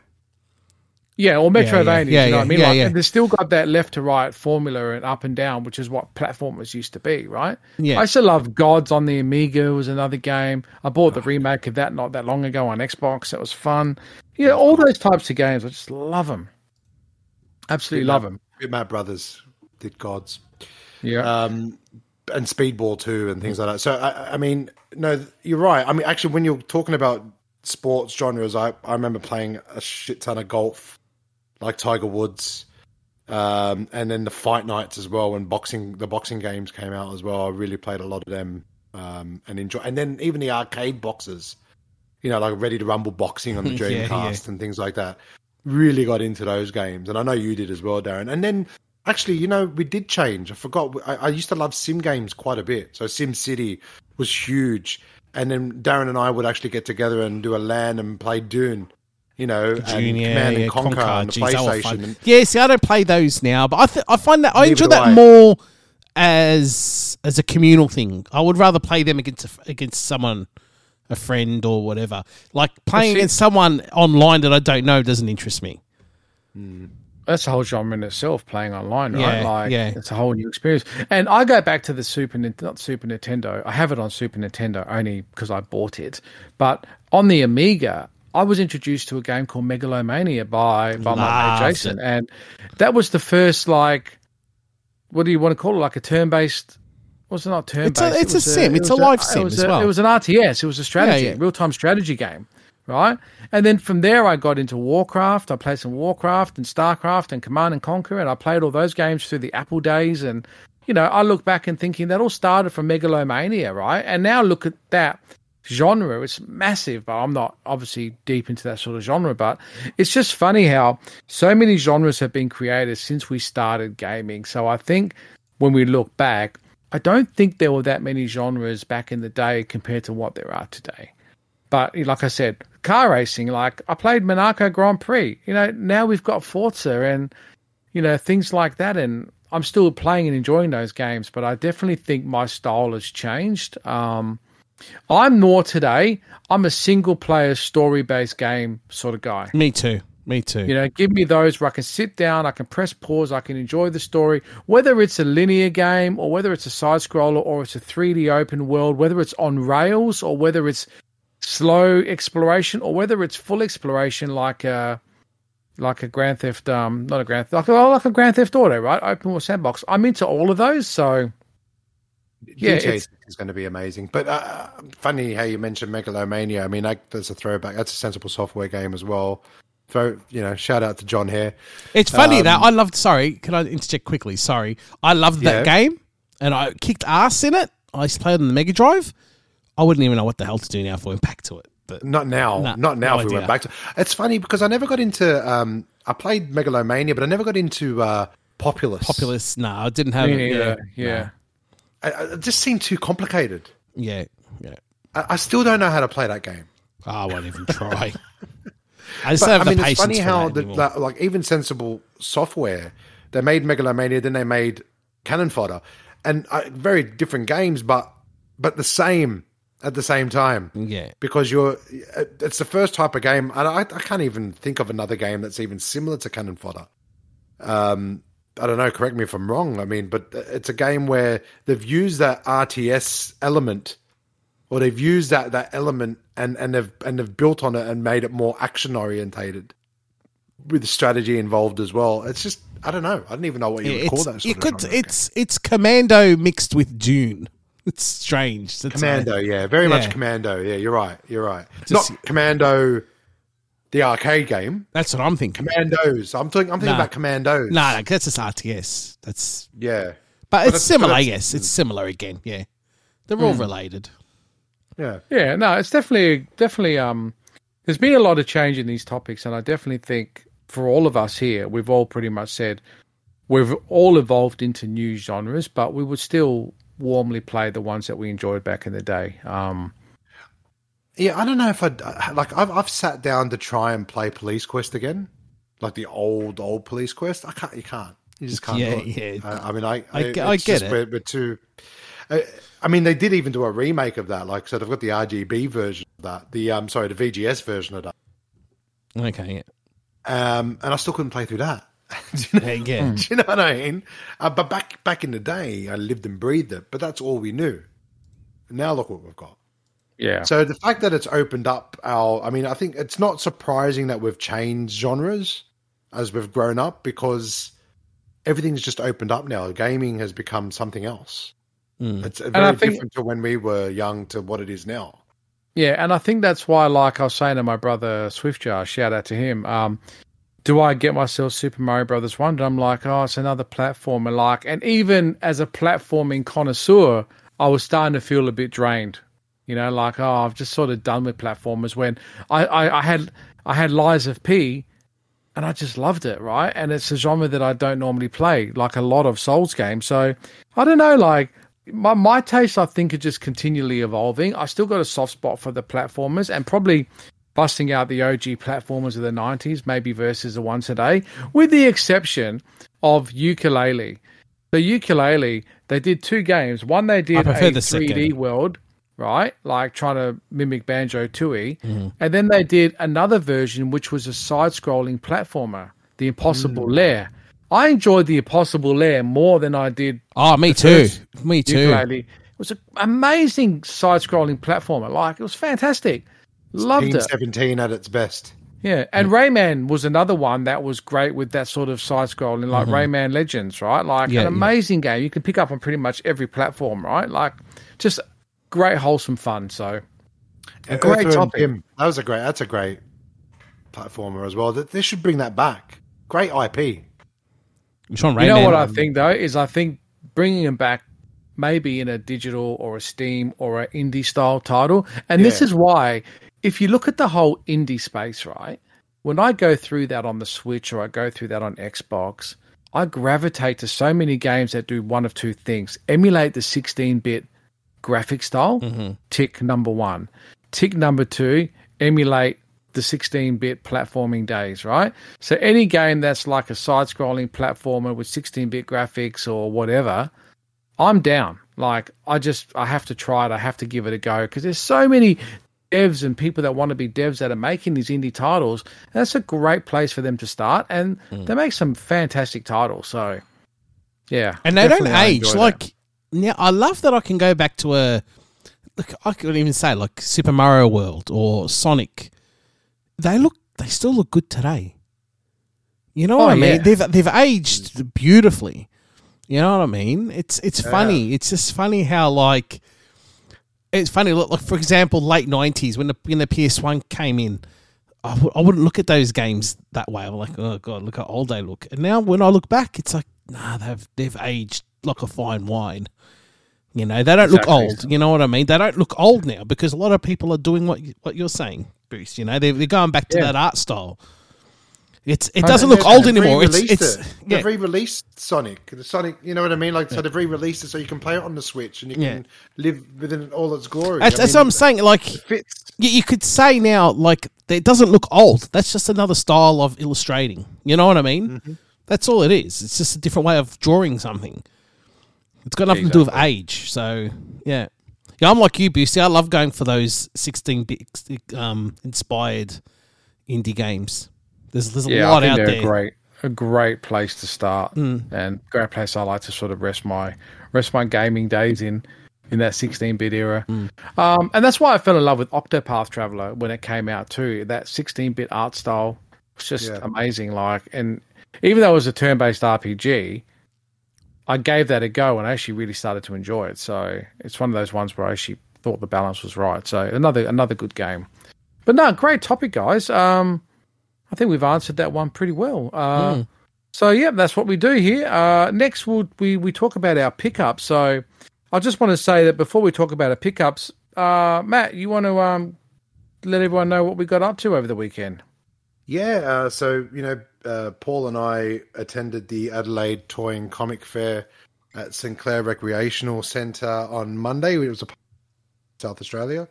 Yeah, or Metroidvania. yeah, you know yeah, what I mean? yeah, like, yeah. they've still got that left to right formula and up and down, which is what platformers used to be, right? Yeah. I used to love Gods on the Amiga was another game. I bought the remake of that not that long ago on Xbox. That was fun. Yeah, all those types of games, I just love them. Absolutely love them. Bitmap Brothers did gods. Yeah. um, and Speedball two, and things like that. So I, I mean, no, you're right. I mean, actually, when you're talking about sports genres, I, I remember playing a shit ton of golf, like Tiger Woods, um, and then the fight nights as well. When boxing, the boxing games came out as well, I really played a lot of them um, and enjoy. And then even the arcade boxes, you know, like Ready to Rumble boxing on the Yeah, yeah. Dreamcast and things like that. Really got into those games, and I know you did as well, Darren. And then Actually, you know, we did change. I forgot. I, I used to love sim games quite a bit. So Sim City was huge, and then Darren and I would actually get together and do a LAN and play Dune. You know, and Junior, Command yeah, and Conquer, Conquer, on the geez, PlayStation. And, Yeah, see, I don't play those now, but I th- I find that I Neither enjoy that I. more as as a communal thing. I would rather play them against a, against someone, a friend or whatever. Like playing see- against someone online that I don't know doesn't interest me. Hmm. that's a whole genre in itself playing online right Yeah, like yeah. it's a whole new experience and i go back to the super Nin- not super nintendo i have it on super nintendo only because i bought it but on the amiga i was introduced to a game called megalomania by by my mate jason it. and that was the first like what do you want to call it like a turn-based was it not turn-based? It's a- It a sim. it It's a live sim as a- well. It was an RTS. It was a strategy, yeah. real-time strategy game, right? And then from there, I got into Warcraft. I played some Warcraft and Starcraft and Command and Conquer, and I played all those games through the Apple days. And you know, I look back and thinking that all started from Megalomania, right? And now look at that genre. It's massive, but I'm not obviously deep into that sort of genre. But it's just funny how so many genres have been created since we started gaming. So I think when we look back, I don't think there were that many genres back in the day compared to what there are today. But like I said, car racing, like I played Monaco Grand Prix. You know, now we've got Forza and, you know, things like that. And I'm still playing and enjoying those games, but I definitely think my style has changed. Um, I'm more today, I'm a single player story based game sort of guy. Me too. Me too. You know, give me those where I can sit down, I can press pause, I can enjoy the story, whether it's a linear game or whether it's a side scroller or it's a 3D open world, whether it's on rails or whether it's slow exploration or whether it's full exploration like a like a Grand Theft um not a Grand like, oh, like a Grand Theft Auto, right? Open world sandbox. I'm into all of those, so Yeah, GTA it's- is going to be amazing. But uh, funny how you mentioned Megalomania. I mean, like, there's a throwback. That's a sensible software game as well. So, you know, shout out to Jon Hare. It's funny Um, that I loved. Sorry, can I interject quickly? Sorry, I loved that Yeah. game, and I kicked ass in it. I used to play it on the Mega Drive. I wouldn't even know what the hell to do now if I went back to it. But Not now. No, not now. no if we idea. went back to. It's funny because I never got into. Um, I played Megalomania, but I never got into uh, Populous. Populous, no, I didn't have Me it. neither. Yeah, Yeah. It just seemed too complicated. yeah, yeah. I, I still don't know how to play that game. I won't even try. I just But, don't have I mean, the it's funny how that the, anymore. like even sensible software, they made Megalomania, then they made Cannon Fodder, and uh, very different games, but but the same at the same time. yeah, because you're it's the first type of game and I, I can't even think of another game that's even similar to cannon fodder um i don't know correct me if i'm wrong i mean but it's a game where they've used that rts element or they've used that that element and and they've and they've built on it and made it more action orientated with strategy involved as well it's just i don't know i don't even know what you would call that you could. genre of It's it's Commando mixed with Dune. It's strange. That's Commando, yeah, very much Commando. Yeah, you're right. You're right. Just- Not Commando, the arcade game. That's what I'm thinking. Commandos. I'm talking. I'm thinking Nah. about Commandos. No, no, that's just RTS. That's Yeah, but, it's it's- similar. but yes, it's similar again. Yeah, they're all related. yeah. Yeah, no, it's definitely definitely um there's been a lot of change in these topics and I definitely think for all of us here, we've all pretty much said we've all evolved into new genres, but we would still warmly play the ones that we enjoyed back in the day. Um Yeah, I don't know if I'd like. I've I've sat down to try and play Police Quest again, like the old old Police Quest. I can't. You can't. You just can't. Yeah, yeah. I, I mean, I I I, I get just it. We're, we're too. I, I mean, they did even do a remake of that. Like, so they've got the RGB version of that. The um, sorry, the VGS version of that. Okay, Um, and I still couldn't play through that. Do you know- yeah, yeah. Do you know what I mean? Uh, but back back in the day, I lived and breathed it. But that's all we knew. Now look what we've got. Yeah. So the fact that it's opened up our, I mean, I think it's not surprising that we've changed genres as we've grown up because everything's just opened up now. Gaming has become something else. It's I very think- different to when we were young to what it is now. Yeah, and I think that's why, like I was saying to my brother Swiftjar, shout out to him. Um, do I get myself Super Mario Brothers Wonder? I'm like, oh, it's another platformer. Like, and even as a platforming connoisseur, I was starting to feel a bit drained. You know, like, oh, I've just sort of done with platformers. When I, I, I had, I had Lies of P, and I just loved it, right? And it's a genre that I don't normally play, like a lot of Souls games. So I don't know, like my my taste, I think, are just continually evolving. I still got a soft spot for the platformers, and probably busting out the OG platformers of the '90s, maybe versus the ones today, with the exception of Yooka-Laylee. The Yooka-Laylee, they did two games. One they did a the 3D second. world, right? Like trying to mimic Banjo Tooie. Mm-hmm. And then they did another version, which was a side scrolling platformer, The Impossible Mm. Lair. I enjoyed The Impossible Lair more than I did Oh, me too. Me too. Yooka-Laylee. It was an amazing side scrolling platformer. Like, it was fantastic. Loved it. 17 at its best. Yeah, and Rayman was another one that was great with that sort of side scrolling, like Rayman Legends, right? Like Yeah, an yeah. amazing game you can pick up on pretty much every platform, right? Like just great wholesome fun. So a great Earthworm topic. Jim. That was a great. That's a great platformer as well. That they should bring that back. Great IP. Which one, You know Rayman? what I think though is I think bringing them back maybe in a digital or a Steam or an indie style title, and this is why if you look at the whole indie space, right? When I go through that on the Switch or I go through that on Xbox, I gravitate to so many games that do one of two things: emulate the 16-bit graphic style. Mm-hmm. Tick number one. Tick number two: emulate the 16-bit platforming days, right? So any game that's like a side-scrolling platformer with 16-bit graphics or whatever, I'm down. Like I just I have to try it. I have to give it a go because there's so many devs and people that want to be devs that are making these indie titles. That's a great place for them to start, and mm. they make some fantastic titles. So yeah, and they don't age. Like, that. Yeah, I love that I can go back to a. Look, I could even say like Super Mario World or Sonic. They look. They still look good today. You know what Oh, I mean? yeah. They've they've aged beautifully. You know what I mean? It's it's funny. It's just funny how like. It's funny. Look, like for example, late nineties when the when the PS One came in, I w- I wouldn't look at those games that way. I'm like, oh god, look how old they look. And now when I look back, it's like, nah, they've they've aged like a fine wine. You know, they don't look old. You know what I mean? They don't look old now because a lot of people are doing what what you're saying, Bruce. You know, they're, they're going back to Yeah. that art style. It's it doesn't look old anymore. It's it's it. yeah. They've re-released Sonic. The Sonic, you know what I mean? Like, so they've re-released it so you can play it on the Switch and you Yeah. can live within all its glory. That's, I that's what I'm saying. Like you, you could say now, like it doesn't look old. That's just another style of illustrating. You know what I mean? Mm-hmm. That's all it is. It's just a different way of drawing something. It's got nothing to do with age. So yeah, yeah. I'm like you, Boosty. I love going for those 16 bit um, inspired indie games. There's there's a yeah, lot I think out they're there. A great a great place to start, and great place I like to sort of rest my rest my gaming days in in that 16-bit era. Hmm. Um, and that's why I fell in love with Octopath Traveler when it came out too. That 16-bit art style was just Yeah. amazing. Like, and even though it was a turn-based RPG, I gave that a go and I actually really started to enjoy it. So it's one of those ones where I actually thought the balance was right. So another another good game. But no, great topic, guys. Um, I think we've answered that one pretty well. Uh, So yeah, that's what we do here. Uh, next, we'll, we we talk about our pickups. So I just want to say that before we talk about our pickups, uh, Matt, you want to um, let everyone know what we got up to over the weekend? Yeah, uh, so you know, uh, Paul and I attended the Adelaide Toy and Comic Fair at St. Clair Recreational Centre on Monday. It was a South Australia,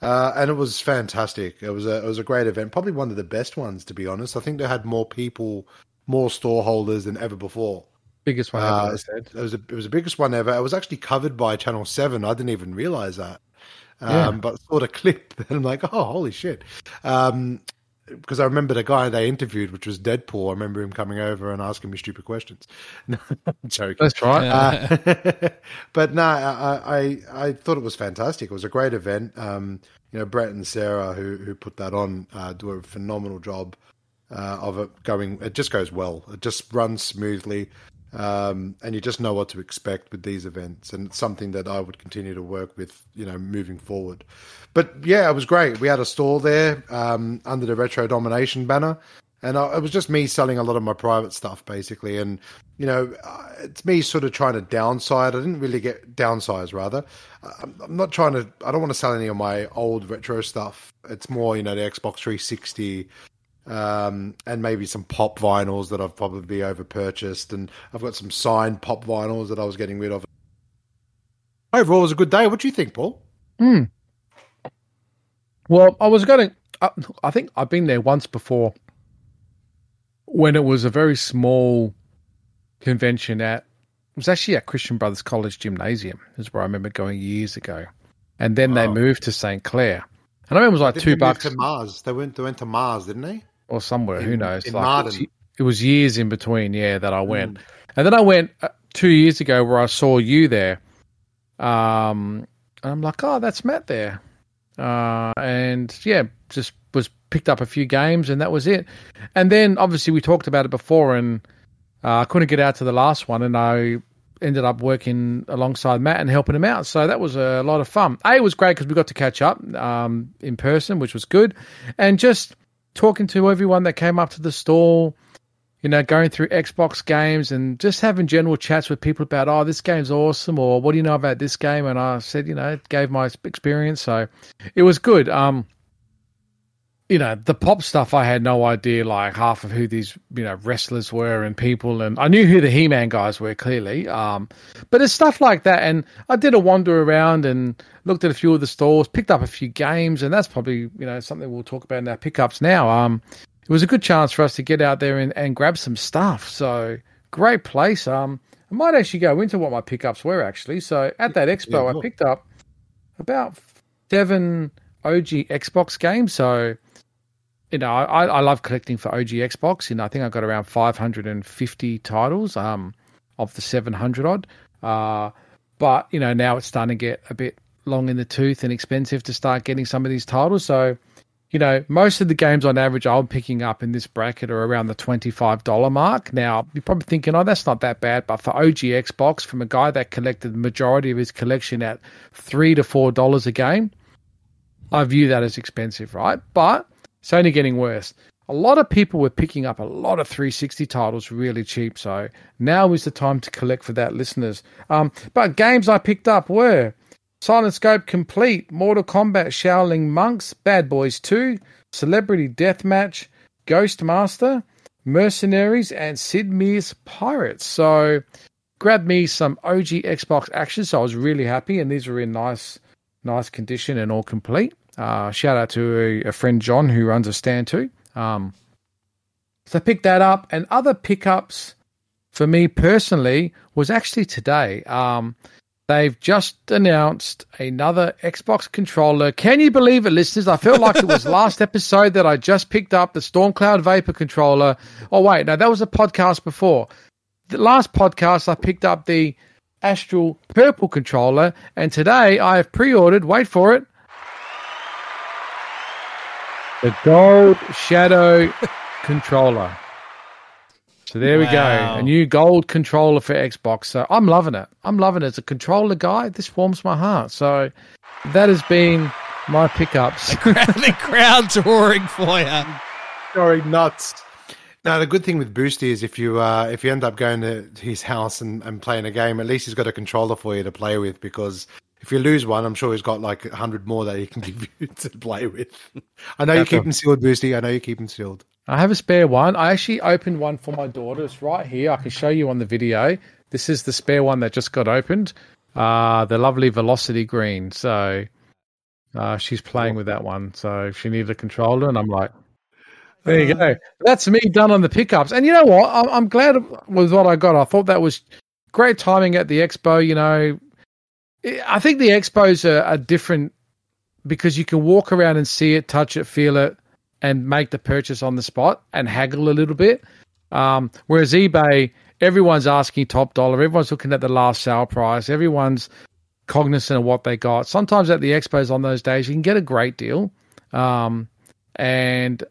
uh, and it was fantastic. It was a it was a great event, probably one of the best ones to be honest. I think they had more people, more storeholders than ever before. Biggest one Uh, ever. It was a, it was the biggest one ever. It was actually covered by Channel Seven. I didn't even realize that. Um, Yeah. But saw the clip, and I'm like, oh, holy shit! Um, because I remember the guy they interviewed, which was Deadpool. I remember him coming over and asking me stupid questions. No, I'm joking. That's right. Uh, but no, I, I I thought it was fantastic. It was a great event. Um, you know, Brett and Sarah who who put that on uh, do a phenomenal job uh, of it going. It just goes well. It just runs smoothly, um, and you just know what to expect with these events. And it's something that I would continue to work with. You know, moving forward. But yeah, it was great. We had a stall there um, under the Retro Domination banner. And I, it was just me selling a lot of my private stuff, basically. And you know, uh, it's me sort of trying to downsize. I didn't really get downsize, rather. Uh, I'm not trying to. I don't want to sell any of my old retro stuff. It's more, you know, the Xbox 360, um, and maybe some pop vinyls that I've probably over purchased, and I've got some signed pop vinyls that I was getting rid of. Overall, it was a good day. What do you think, Paul? Well, I was going to. I, I think I've been there once before when it was a very small convention at. It was actually at Christian Brothers College Gymnasium, is where I remember going years ago. And then they moved to St. Clair. And I remember it was like two bucks to Mars. They went. They went to Mars, didn't they? Or somewhere. who knows? in Like, it, was, it was years in between, yeah, that I went. And then I went uh, two years ago where I saw you there. Um, and I'm like, oh, that's Matt there. Uh, and yeah, just was picked up a few games and that was it. And then obviously we talked about it before and uh, I couldn't get out to the last one and I ended up working alongside Matt and helping him out. So that was a lot of fun. A it was great because we got to catch up um, in person, which was good. And just talking to everyone that came up to the stall, you know, going through Xbox games and just having general chats with people about, oh, this game's awesome, or what do you know about this game? And I said, you know, it gave my experience, so it was good. Um, you know, the pop stuff, I had no idea, like half of who these, you know, wrestlers were and people, and I knew who the He-Man guys were clearly. Um, but it's stuff like that, and I did a wander around and looked at a few of the stores, picked up a few games, and that's probably, you know, something we'll talk about in our pickups now. Um, it was a good chance for us to get out there and, and grab some stuff. So great place. Um, I might actually go into what my pickups were actually. So at that expo, Yeah, I picked up about seven OG Xbox games. So you know, I, I love collecting for OG Xbox. You know, I think I've got around 550 titles um, of the 700 odd. Uh, but you know, now it's starting to get a bit long in the tooth and expensive to start getting some of these titles. So you know, most of the games on average I'm picking up in this bracket are around the $25 mark. Now, you're probably thinking, oh, that's not that bad. But for OG Xbox, from a guy that collected the majority of his collection at 3 to $4 a game, I view that as expensive, right? But it's only getting worse. a lot of people were picking up a lot of 360 titles really cheap. So now is the time to collect for that, listeners. Um, but games I picked up were Silent Scope Complete, Mortal Kombat Shaolin Monks, Bad Boys 2, Celebrity Deathmatch, Ghost Master, Mercenaries, and Sid Meier's Pirates. So grabbed me some OG Xbox action, so I was really happy, and these were in nice, nice condition and all complete. Uh, shout out to a, a friend John who runs a stand too. Um, so I picked that up, and other pickups for me personally was actually today. Um, they've just announced another Xbox controller. Can you believe it, listeners? I felt like it was last episode that I just picked up the Stormcloud Vapor controller. Oh wait, no, that was a podcast before. The last podcast I picked up the Astral Purple controller, and today I have pre-ordered. Wait for it. The Gold Shadow controller. So there we go. A new gold controller for Xbox. So I'm loving it. I'm loving it. As a controller guy, this warms my heart. So that has been my pickups. the crowd's roaring for you. Sorry, nuts. Now the good thing with Boosty is if you uh, if you end up going to his house and, and playing a game, at least he's got a controller for you to play with. Because if you lose one, I'm sure he's got like a hundred more that he can give you to play with. I know you keep them sealed, Boosty. I know you keep them sealed. I have a spare one. I actually opened one for my daughter. It's right here. I can show you on the video. This is the spare one that just got opened. Uh, the lovely Velocity Green. So uh, she's playing with that one. So she needed a controller, and I'm like, there you go. That's me done on the pickups. And you know what? I'm, I'm glad with what I got. I thought that was great timing at the expo. You know, I think the expos are, are different because you can walk around and see it, touch it, feel it, and make the purchase on the spot and haggle a little bit. Um, whereas eBay, everyone's asking top dollar, everyone's looking at the last sale price, everyone's cognizant of what they got. Sometimes at the expos on those days, you can get a great deal. Um, and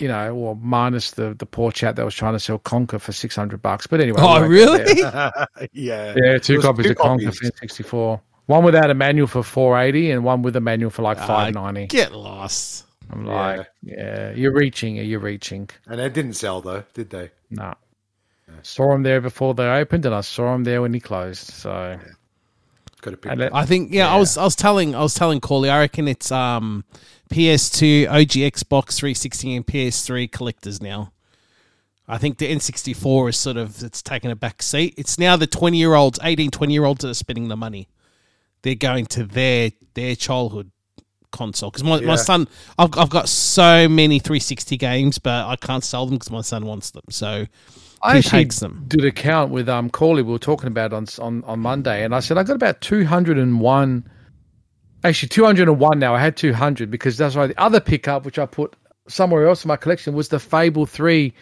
you know, or minus the the poor chat that was trying to sell Conker for six hundred bucks. But anyway, Oh, we won't go there. really? yeah, Yeah, two copies two of Conker copies. for sixty four. One without a manual for four eighty, and one with a manual for like Ah, five ninety. Get lost. I'm like, yeah, you're reaching, you're reaching. and they didn't sell though, did they? No. Saw him there before they opened, and I saw him there when he closed. So, Got to pick. and I think yeah, I was I was telling I was telling Corley. I reckon it's um PS2, OG Xbox 360, and PS3 collectors now. I think the N64 is sort of it's taken a back seat. It's now the 20 year olds, 18, 20 year olds that are spending the money. They're going to their their childhood console because my, my son I've, I've got so many 360 games but i can't sell them because my son wants them so I actually takes them did a count with um Corley. We were talking about on on on Monday, and I said I got about two hundred and one. Actually, two hundred and one now. I had two hundred because that's why the other pickup, which I put somewhere else in my collection, was the Fable Three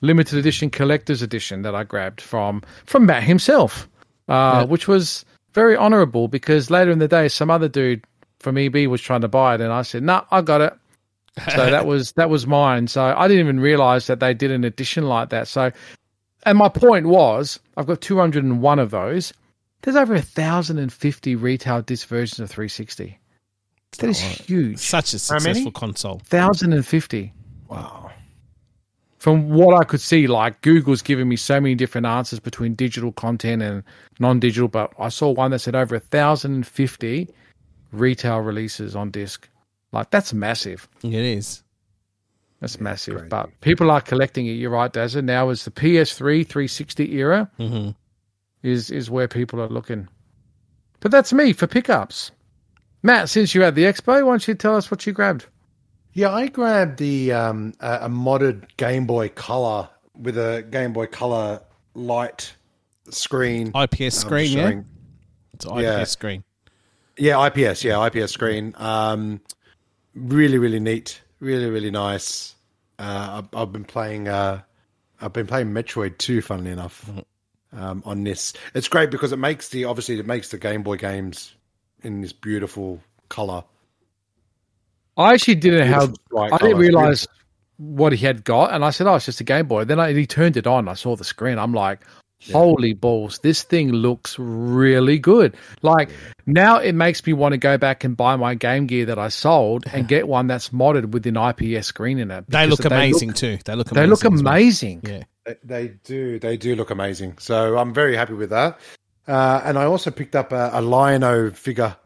limited edition collector's edition that I grabbed from from Matt himself, uh, which was very honourable because later in the day, some other dude from EB was trying to buy it, and I said, "No, nah, I got it." so that was that was mine. So I didn't even realize that they did an edition like that. So, and my point was, I've got 201 of those. There's over a thousand and fifty retail disc versions of 360. That is huge. such a successful console Thousand and fifty. Wow. From what I could see, like Google's giving me so many different answers between digital content and non-digital, but I saw one that said over a thousand and fifty retail releases on disc. Like that's massive. it is That's massive. crazy. But people are collecting it. You're right, Dazza. Now is the PS3 360 era Mhm. Is is where people are looking. But that's me for pickups. Matt, since you had the expo, why don't you tell us what you grabbed? Yeah, I grabbed the um, a, a modded Game Boy Color with a Game Boy Color light screen. ips um, screen yeah it's ips Yeah. screen Yeah, IPS. Yeah, IPS screen. Um, really, really neat. Really, really nice. Uh, I've, I've been playing. Uh, I've been playing Metroid 2, Funnily enough, um, on this. It's great because it makes the obviously it makes the Game Boy games in this beautiful color. I actually didn't have. I didn't realize what he had got, and I said, "Oh, it's just a Game Boy." Then I, he turned it on. I saw the screen. I'm like, Holy balls! This thing looks really good. Like now, it makes me want to go back and buy my Game Gear that I sold and get one that's modded with an IPS screen in it. They look amazing too. They look Amazing They look as well. amazing. Yeah. They, do. They do look amazing. So I'm very happy with that. Uh, and I also picked up a, a Lion-O figure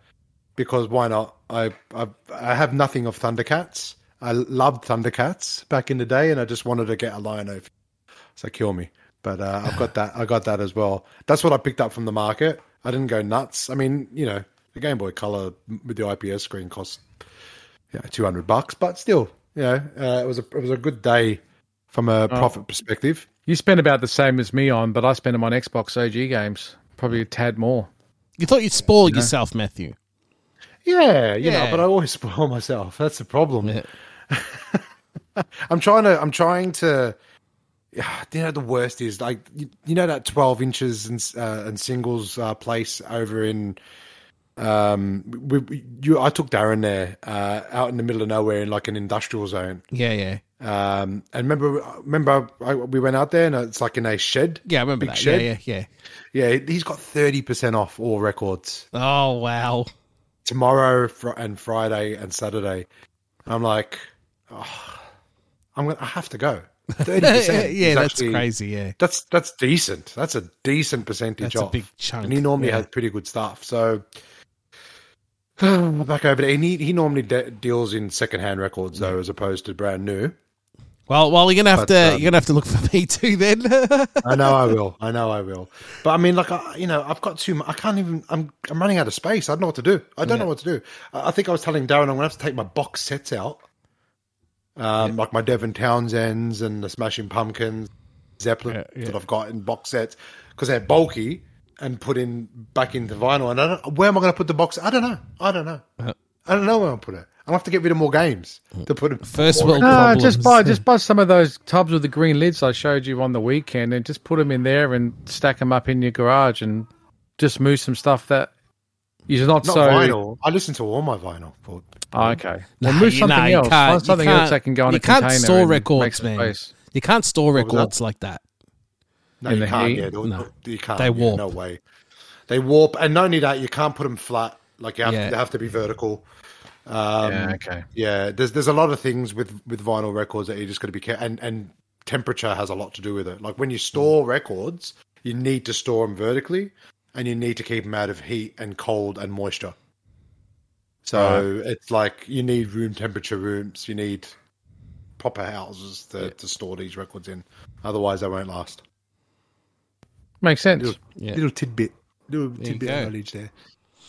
because why not? I, I I have nothing of Thundercats. I loved Thundercats back in the day, and I just wanted to get a Lion-O. So kill me. But uh, I've got that. I got that as well. That's what I picked up from the market. I didn't go nuts. I mean, you know, the Game Boy Color with the IPS screen cost yeah two hundred bucks, but still, you know, uh, it was a it was a good day from a profit perspective. You spend about the same as me on, but I spend them on Xbox OG games, probably a tad more. You thought you'd spoil yourself, Matthew. Yeah, you Yeah. know, but I always spoil myself. That's the problem. Yeah. I'm trying to. I'm trying to. yeah, You know, the worst is like you, you know that 12 inches and uh, and singles uh, place over in. Um, we, we- you, I took Darren there, uh, out in the middle of nowhere in like an industrial zone. Yeah, yeah. Um, and remember, remember, I, we went out there and it's like in a shed. Yeah, I remember that. shed. Yeah, yeah, Yeah, he's got 30% off all records. Oh, wow. tomorrow fr- and Friday and Saturday. I'm like, oh, I'm gonna. I have to go. Thirty percent. yeah, that's crazy. Yeah. That's that's decent. That's a decent percentage That's a big chunk, And he normally yeah. has pretty good stuff. So back over there, and he he normally de- deals in secondhand records though, as opposed to brand new. Well, well, you're gonna have But, to um, you're gonna have to look for me too then. I know I will. I know I will. But I mean, like, I, you know, I've got too much. I can't even. I'm I'm running out of space. I don't know what to do. I don't know what to do. I, I think I was telling Darren I'm gonna have to take my box sets out, um, like my Devin Townsends and the Smashing Pumpkins, Zeppelin Yeah, yeah. that I've got in box sets because they're bulky and put in back into vinyl. And I don't. Where am I going to put the box? I don't know. I don't know. Uh. I don't know where I'll put it. I'll have to get rid of more games to put it. First more world No, problems. just buy just buy some of those tubs with the green lids I showed you on the weekend, and just put them in there and stack them up in your garage, and just move some stuff that you're not, Not so. vinyl. I listen to all my vinyl. Paul. Oh, okay. No, Well, move something no, else. can't- Find something can't- else that can go on you a can't container store records, make some man. space. You can't store records like that. No, in you the can't. heat? Yeah, they'll- No. you can't. They yeah, warp. no way. They warp, and not only that, you can't put them flat. Like you have, Yeah. they have to be vertical. Um, Yeah, okay. Yeah, there's there's a lot of things with with vinyl records that you just got to be careful, and and temperature has a lot to do with it. Like when you store records, you need to store them vertically, and you need to keep them out of heat and cold and moisture. So it's like you need room temperature rooms. You need proper houses to, to store these records in. Otherwise, they won't last. Makes sense. Little, Yeah. little tidbit, little you tidbit of knowledge there.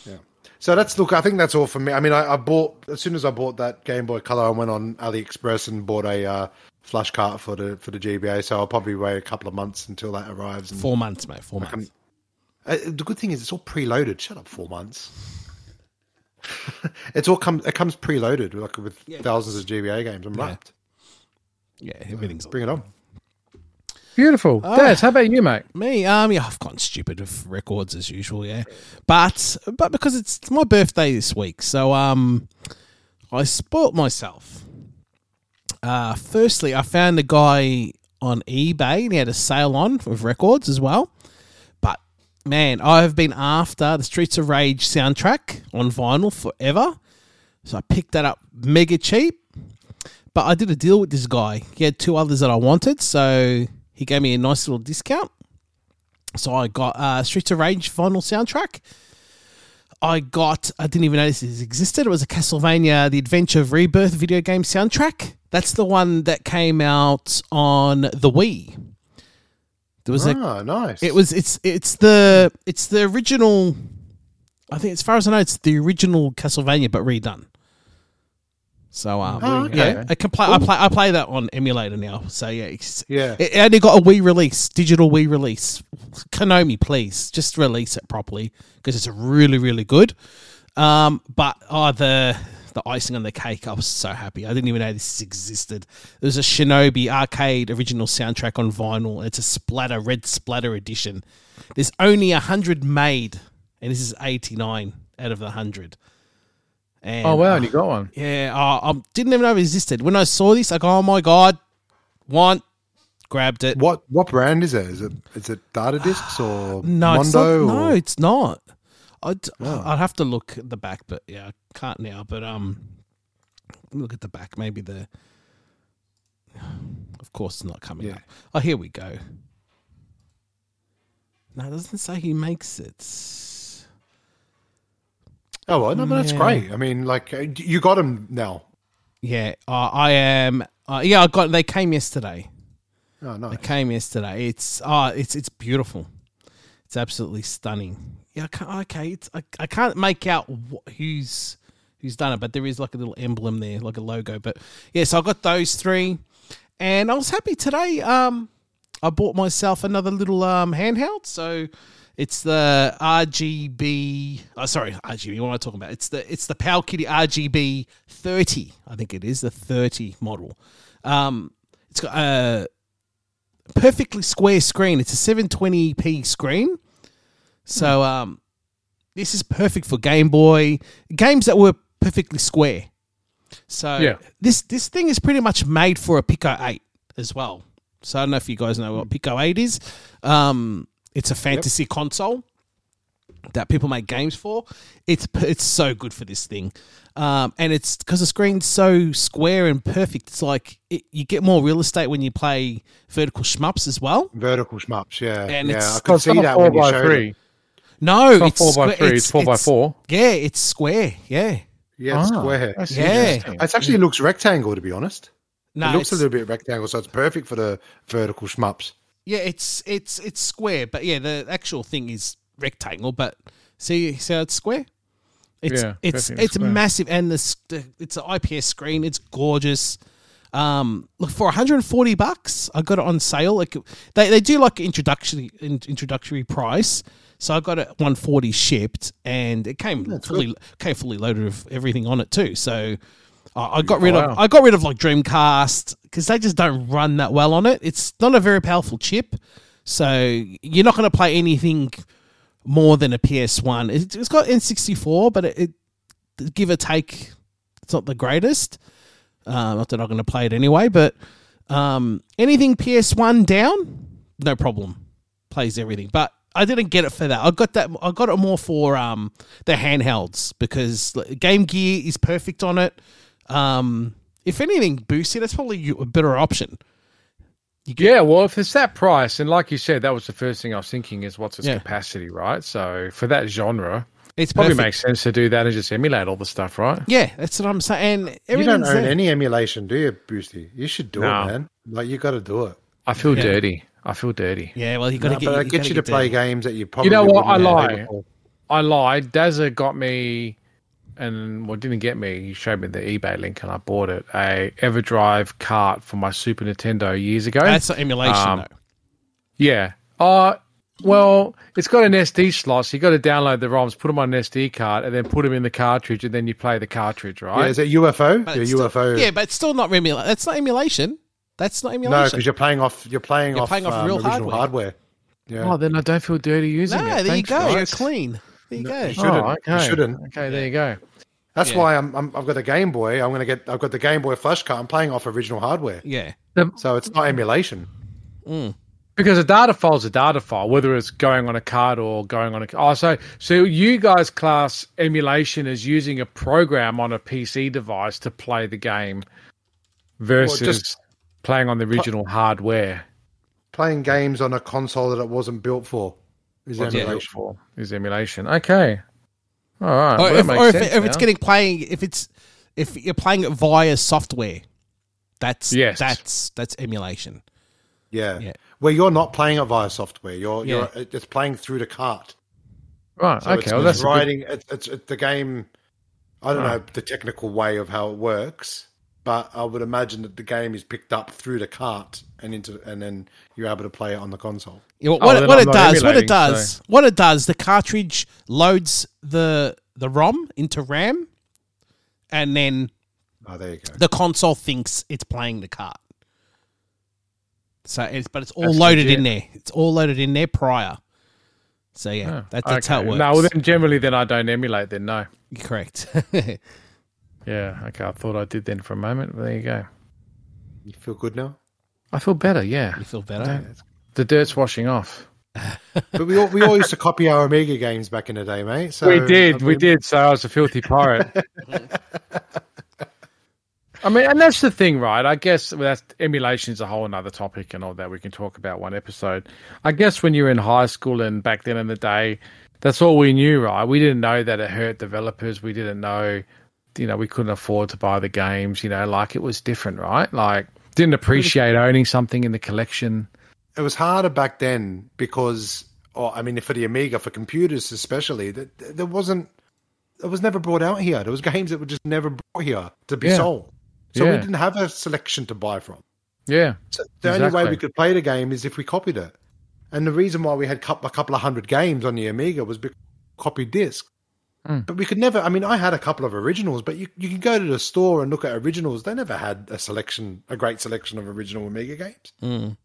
Yeah. So that's look. I think that's all for me. I mean, I, I bought as soon as I bought that Game Boy Color, I went on AliExpress and bought a uh, flash cart for the for the GBA. So I'll probably wait a couple of months until that arrives. And Four months, mate. Four months. uh, the good thing is it's all preloaded. Shut up, four months. it's all comes. It comes preloaded, like with thousands of GBA games. I'm wrapped. Yeah, everything's Bring it on. Beautiful. Daz, how about you, mate? Me, um, yeah, I've gone stupid with records as usual, yeah. But but because it's, it's my birthday this week, so um, I spoilt myself. Uh, firstly, I found a guy on eBay and he had a sale on with records as well. But man, I have been after the Streets of Rage soundtrack on vinyl forever, so I picked that up mega cheap. But I did a deal with this guy. He had two others that I wanted, so he gave me a nice little discount. So I got uh, Streets of Rage vinyl soundtrack. I got, I didn't even know this existed. It was a Castlevania The Adventure of Rebirth video game soundtrack. That's the one that came out on the Wii. There was a Oh, nice. it was it's it's the it's the original. I think as far as I know, it's the original Castlevania but redone. So um, Oh, okay. yeah, I can play. I play. I play that on emulator now. So yeah, Yeah. It only got a Wii release, digital Wii release. Konami, please just release it properly because it's really really good. Um, but oh, the the icing on the cake, I was so happy. I didn't even know this existed. There's a Shinobi arcade original soundtrack on vinyl. It's a splatter, red splatter edition. There's only a hundred made, and this is 89 out of the hundred. And, Oh, wow, and you got one. yeah, uh, I didn't even know it existed. When I saw this, I go, oh my god, want, grabbed it. What what brand is it? Is it is it Data Discs or No, it's Mondo? not, no, it's not. I'd, Oh. I'd have to look at the back, but yeah, I can't now. But um, look at the back. Maybe the. Of course, it's not coming Yeah. up. Oh, here we go. No, it doesn't say he makes it. Oh, well, no, but that's Yeah. great. I mean, like uh, you got them now. Yeah, uh, I am. Uh, yeah, I got. They came yesterday. Oh, nice. They came yesterday. It's oh, it's it's beautiful. It's absolutely stunning. Yeah, I can't, okay. It's I, I can't make out wh- who's who's done it, but there is like a little emblem there, like a logo. But yeah, so I got those three, and I was happy today. Um, I bought myself another little um handheld. So it's the RGB. Oh, sorry, RGB. What am I talking about? It's the it's the Powkiddy RGB thirty. I think it is the thirty model. Um, it's got a perfectly square screen. It's a 720p screen. So um, this is perfect for Game Boy games that were perfectly square. So Yeah. this this thing is pretty much made for a Pico 8 as well. So I don't know if you guys know what Pico 8 is. Um, it's a fantasy console that people make games for. It's it's so good for this thing, um, and it's because the screen's so square and perfect. It's like it, you get more real estate when you play vertical shmups as well. Vertical shmups, yeah, And yeah. it's- I could see that when you showed three. it. No, It's not four by square- three. It's, four by four. Yeah, it's square. Yeah, Yeah, it's Ah, square. Yeah. interesting. It actually looks rectangle, to be honest. no, it looks a little bit rectangle, so it's perfect for the vertical shmups. Yeah, it's it's it's square, but yeah, the actual thing is rectangle. But see, see how it's square? It's Yeah, it's it's square. massive, and the, s- the it's an IPS screen. It's gorgeous. Um, look for 140 bucks. I got it on sale. Like they, they do like introductory in, introductory price. So I got it 140 shipped, and it came fully came fully loaded with everything on it too. So I I got rid wow. of I got rid of like Dreamcast because they just don't run that well on it. It's not a very powerful chip, so you're not going to play anything more than a PS1. It, it's got N64, but it, it give or take, it's not the greatest. Uh, not that I'm not going to play it anyway, but um, anything PS1 down, no problem, plays everything. But I didn't get it for that. I got that. I got it more for um, the handhelds because Game Gear is perfect on it. Um, if anything, boosted, that's probably a better option. Yeah, well, if it's that price, and like you said, that was the first thing I was thinking is what's its Yeah. capacity, right? So for that genre, it probably perfect. makes sense to do that and just emulate all the stuff, right? Yeah, that's what I'm saying. And You don't own there. any emulation, do you, Boosty? You should do No. it, man. Like you got to do it. I feel Yeah. dirty. I feel dirty. Yeah, well, you got to No, get. but you it gets gotta you to get play there. games that you probably You know what? I have played lie. I lied. Dazza got me, and what didn't get me. He showed me the eBay link, and I bought it. A EverDrive cart for my Super Nintendo years ago. That's not emulation, Um, though. Yeah. Uh, well, it's got an SD slot, so you got to download the ROMs, put them on an SD card, and then put them in the cartridge, and then you play the cartridge, right? Yeah, right? is it UFO? But Your it's still- UFO? yeah, but it's still not emulation. That's not emulation. That's not emulation. no, because you're playing off. You're playing You're off, playing off um, real hardware. hardware. Yeah. oh, then I don't feel dirty using no, it. there you Thanks, go. You're clean. There you No, go. you oh, shouldn't. Oh, You okay. shouldn't. Okay, there you go. That's Yeah. why I'm, I'm. I've got a Game Boy. I'm gonna get. I've got the Game Boy Flash card. I'm playing off original hardware, Yeah. so it's not emulation. Mm. Because a data file is a data file, whether it's going on a card or going on a. Oh, so so you guys class emulation as using a program on a PC device to play the game versus just- playing on the original hardware. Playing games on a console that it wasn't built for is What's emulation. for? Is emulation okay? All right. Or, well, if, or if, sense if it's getting playing, if it's if you're playing it via software, that's Yes. that's that's emulation. Yeah. Yeah. Where you're not playing it via software. You're Yeah. you're it's playing through the cart. right. So okay. it's, well, it's that's a good- writing. It's, it's, it's the game. I don't Right. know the technical way of how it works, but I would imagine that the game is picked up through the cart and into, and then you're able to play it on the console. Yeah, what, Oh, what, then it- what it does, what it emulating, does, what it does, the cartridge loads the the ROM into RAM, and then Oh, there you go. the console thinks it's playing the cart. So it's but it's all That's loaded legit. in there. It's all loaded in there prior. So yeah, ah, Oh, that, that's how it works. No, well, then generally, then I don't emulate. Then no. You're correct. Yeah. Okay. I thought I did then for a moment. But there you go. You feel good now? I feel better. Yeah, You feel better? the dirt's washing off. But we all, we all used to copy our Amiga games back in the day, mate. So we did, I we did. So I was a filthy pirate. I mean, and that's the thing, right? I guess well, that's emulation is a whole another topic and all that we can talk about one episode. I guess when you're in high school and back then in the day, that's all we knew, right? We didn't know that it hurt developers. We didn't know, you know, we couldn't afford to buy the games. You know, like it was different, right? Like didn't appreciate owning something in the collection. It was harder back then because, or I mean, for the Amiga, for computers especially, that there wasn't. It was never brought out here. There was games that were just never brought here to be Yeah. sold. So Yeah. we didn't have a selection to buy from. Yeah, So the only way we could play the game is if we copied it. And the reason why we had a couple of hundred games on the Amiga was because copied discs. Mm. But we could never. I mean, I had a couple of originals, but you you can go to the store and look at originals. They never had a selection, a great selection of original Amiga games. Mm.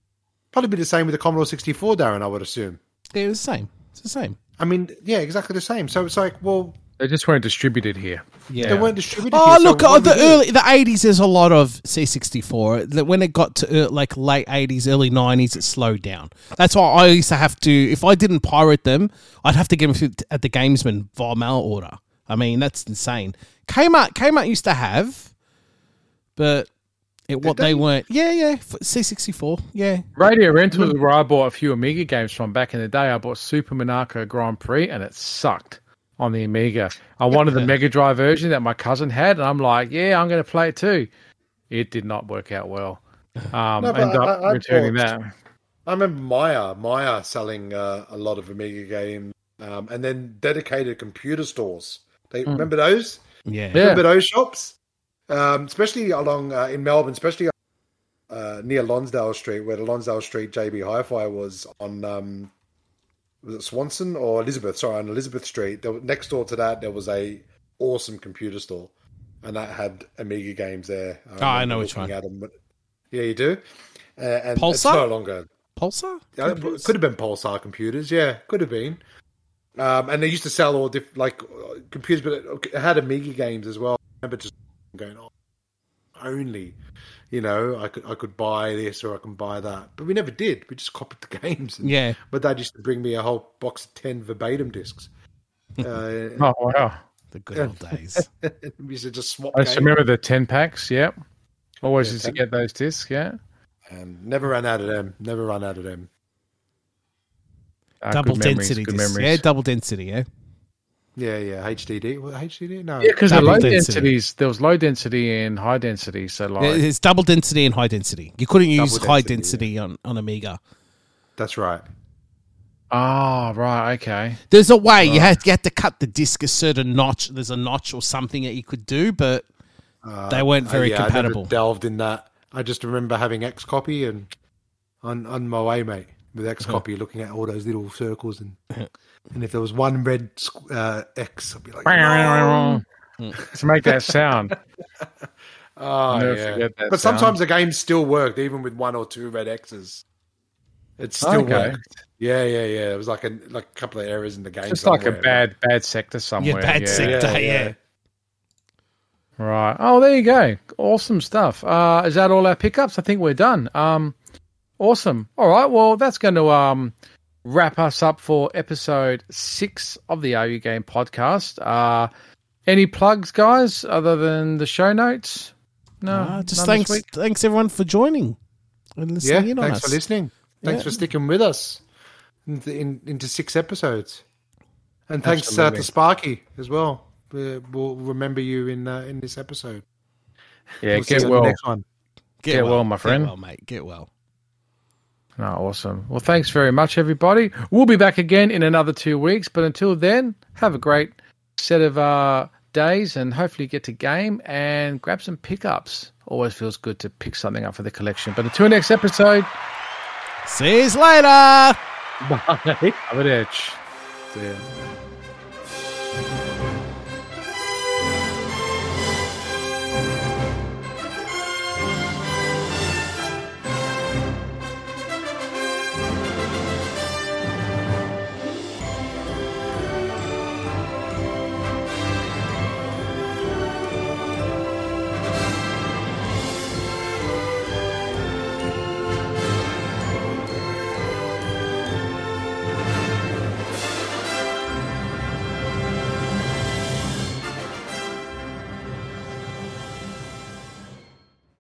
Probably be the same with the Commodore sixty four, Darren. I would assume. Yeah, it's the same. It's the same. I mean, yeah, exactly the same. So it's like, well, they just weren't distributed here. Yeah. they weren't distributed. Oh, here, look, what oh, the we do? early, the eighties. There's a lot of C64. That when it got to uh, like late eighties, early nineties, it slowed down. That's why I used to have to. If I didn't pirate them, I'd have to get them at the Gamesman via mail order. I mean, that's insane. Kmart, Kmart used to have, but it what they? they? weren't. Yeah, yeah. C64. Yeah. Radio Rental is where I bought a few Amiga games from back in the day. I bought Super Monaco Grand Prix and it sucked on the Amiga. I wanted the Mega Drive version that my cousin had, and I'm like, yeah, I'm going to play it too. It did not work out well. Um, No, but ended up I- I returning bought- that. I remember Myer, Myer selling uh, a lot of Amiga games, um, and then dedicated computer stores. They remember those? Yeah. Yeah. Remember those shops? Um, especially along uh, in Melbourne, especially uh, near Lonsdale Street, where the Lonsdale Street JB Hi-Fi was on. Um, was it Swanston or Elizabeth? Sorry, on Elizabeth Street. There, was- next door to that, there was a awesome computer store, and that had Amiga games there. Oh, I know which one. at 'em, but- yeah, you do. Uh, and it's Pulsar? no longer. Pulsar. Yeah, it could have been Pulsar computers. Yeah, could have been. Um, and they used to sell all different like uh, computers, but it had Amiga games as well. I remember just going, "Oh, only," you know, I could I could buy this or I can buy that, but we never did. We just copied the games. And, Yeah. But Dad used to bring me a whole box of ten verbatim discs. Uh, Oh, wow. The good old days. we used to just swap. I games. remember the 10 packs. Yep. Always Yeah, used to get those discs. Yeah. Um, never ran out of them. Never ran out of them. Uh, double good memories, density. Discs. memories. Yeah, double density. Yeah. Yeah, yeah. HDD. HDD? No. Yeah, because the low density. densities, there was low density and high density. So like, It's double density and high density. You couldn't use Double high density, density on, on Amiga. That's right. oh right, okay. There's a way you had you had to cut the disc a certain notch. There's a notch or something that you could do, but they weren't Uh, very yeah, I compatible. never delved in that. I just remember having X copy and on on my way, mate, with X Uh-huh. copy, looking at all those little circles and and if there was one red squ- uh, X, I'd be like, no. to make that sound. oh yeah. that But sound. sometimes the game still worked, even with one or two red X's. It still Okay. worked. Yeah, yeah, yeah. It was like a like a couple of errors in the game. Just like a somewhere. bad bad sector somewhere. yeah, bad yeah. sector. Yeah, Yeah, yeah. Right. Oh, there you go. Awesome stuff. Uh, is that all our pickups? I think we're done. Um, awesome. All right. Well, that's going to um, wrap us up for episode six of the Are You Game podcast. Uh, any plugs, guys, other than the show notes? No. Uh, just thanks, thanks everyone for joining and Yeah, listening in on thanks us. for listening. Thanks Yeah. for sticking with us into, in, into six episodes. And thanks uh, to Sparky as well. We- We'll remember you in uh, in this episode. Yeah, We'll get well. next one. Get well, my friend. Get well, mate. Get well. Oh, awesome. Well, thanks very much, everybody. We'll be back again in another two weeks. But until then, have a great set of uh, days and hopefully get to game and grab some pickups. Always feels good to pick something up for the collection. But until next episode, See you later. bye. Have an edge. See ya.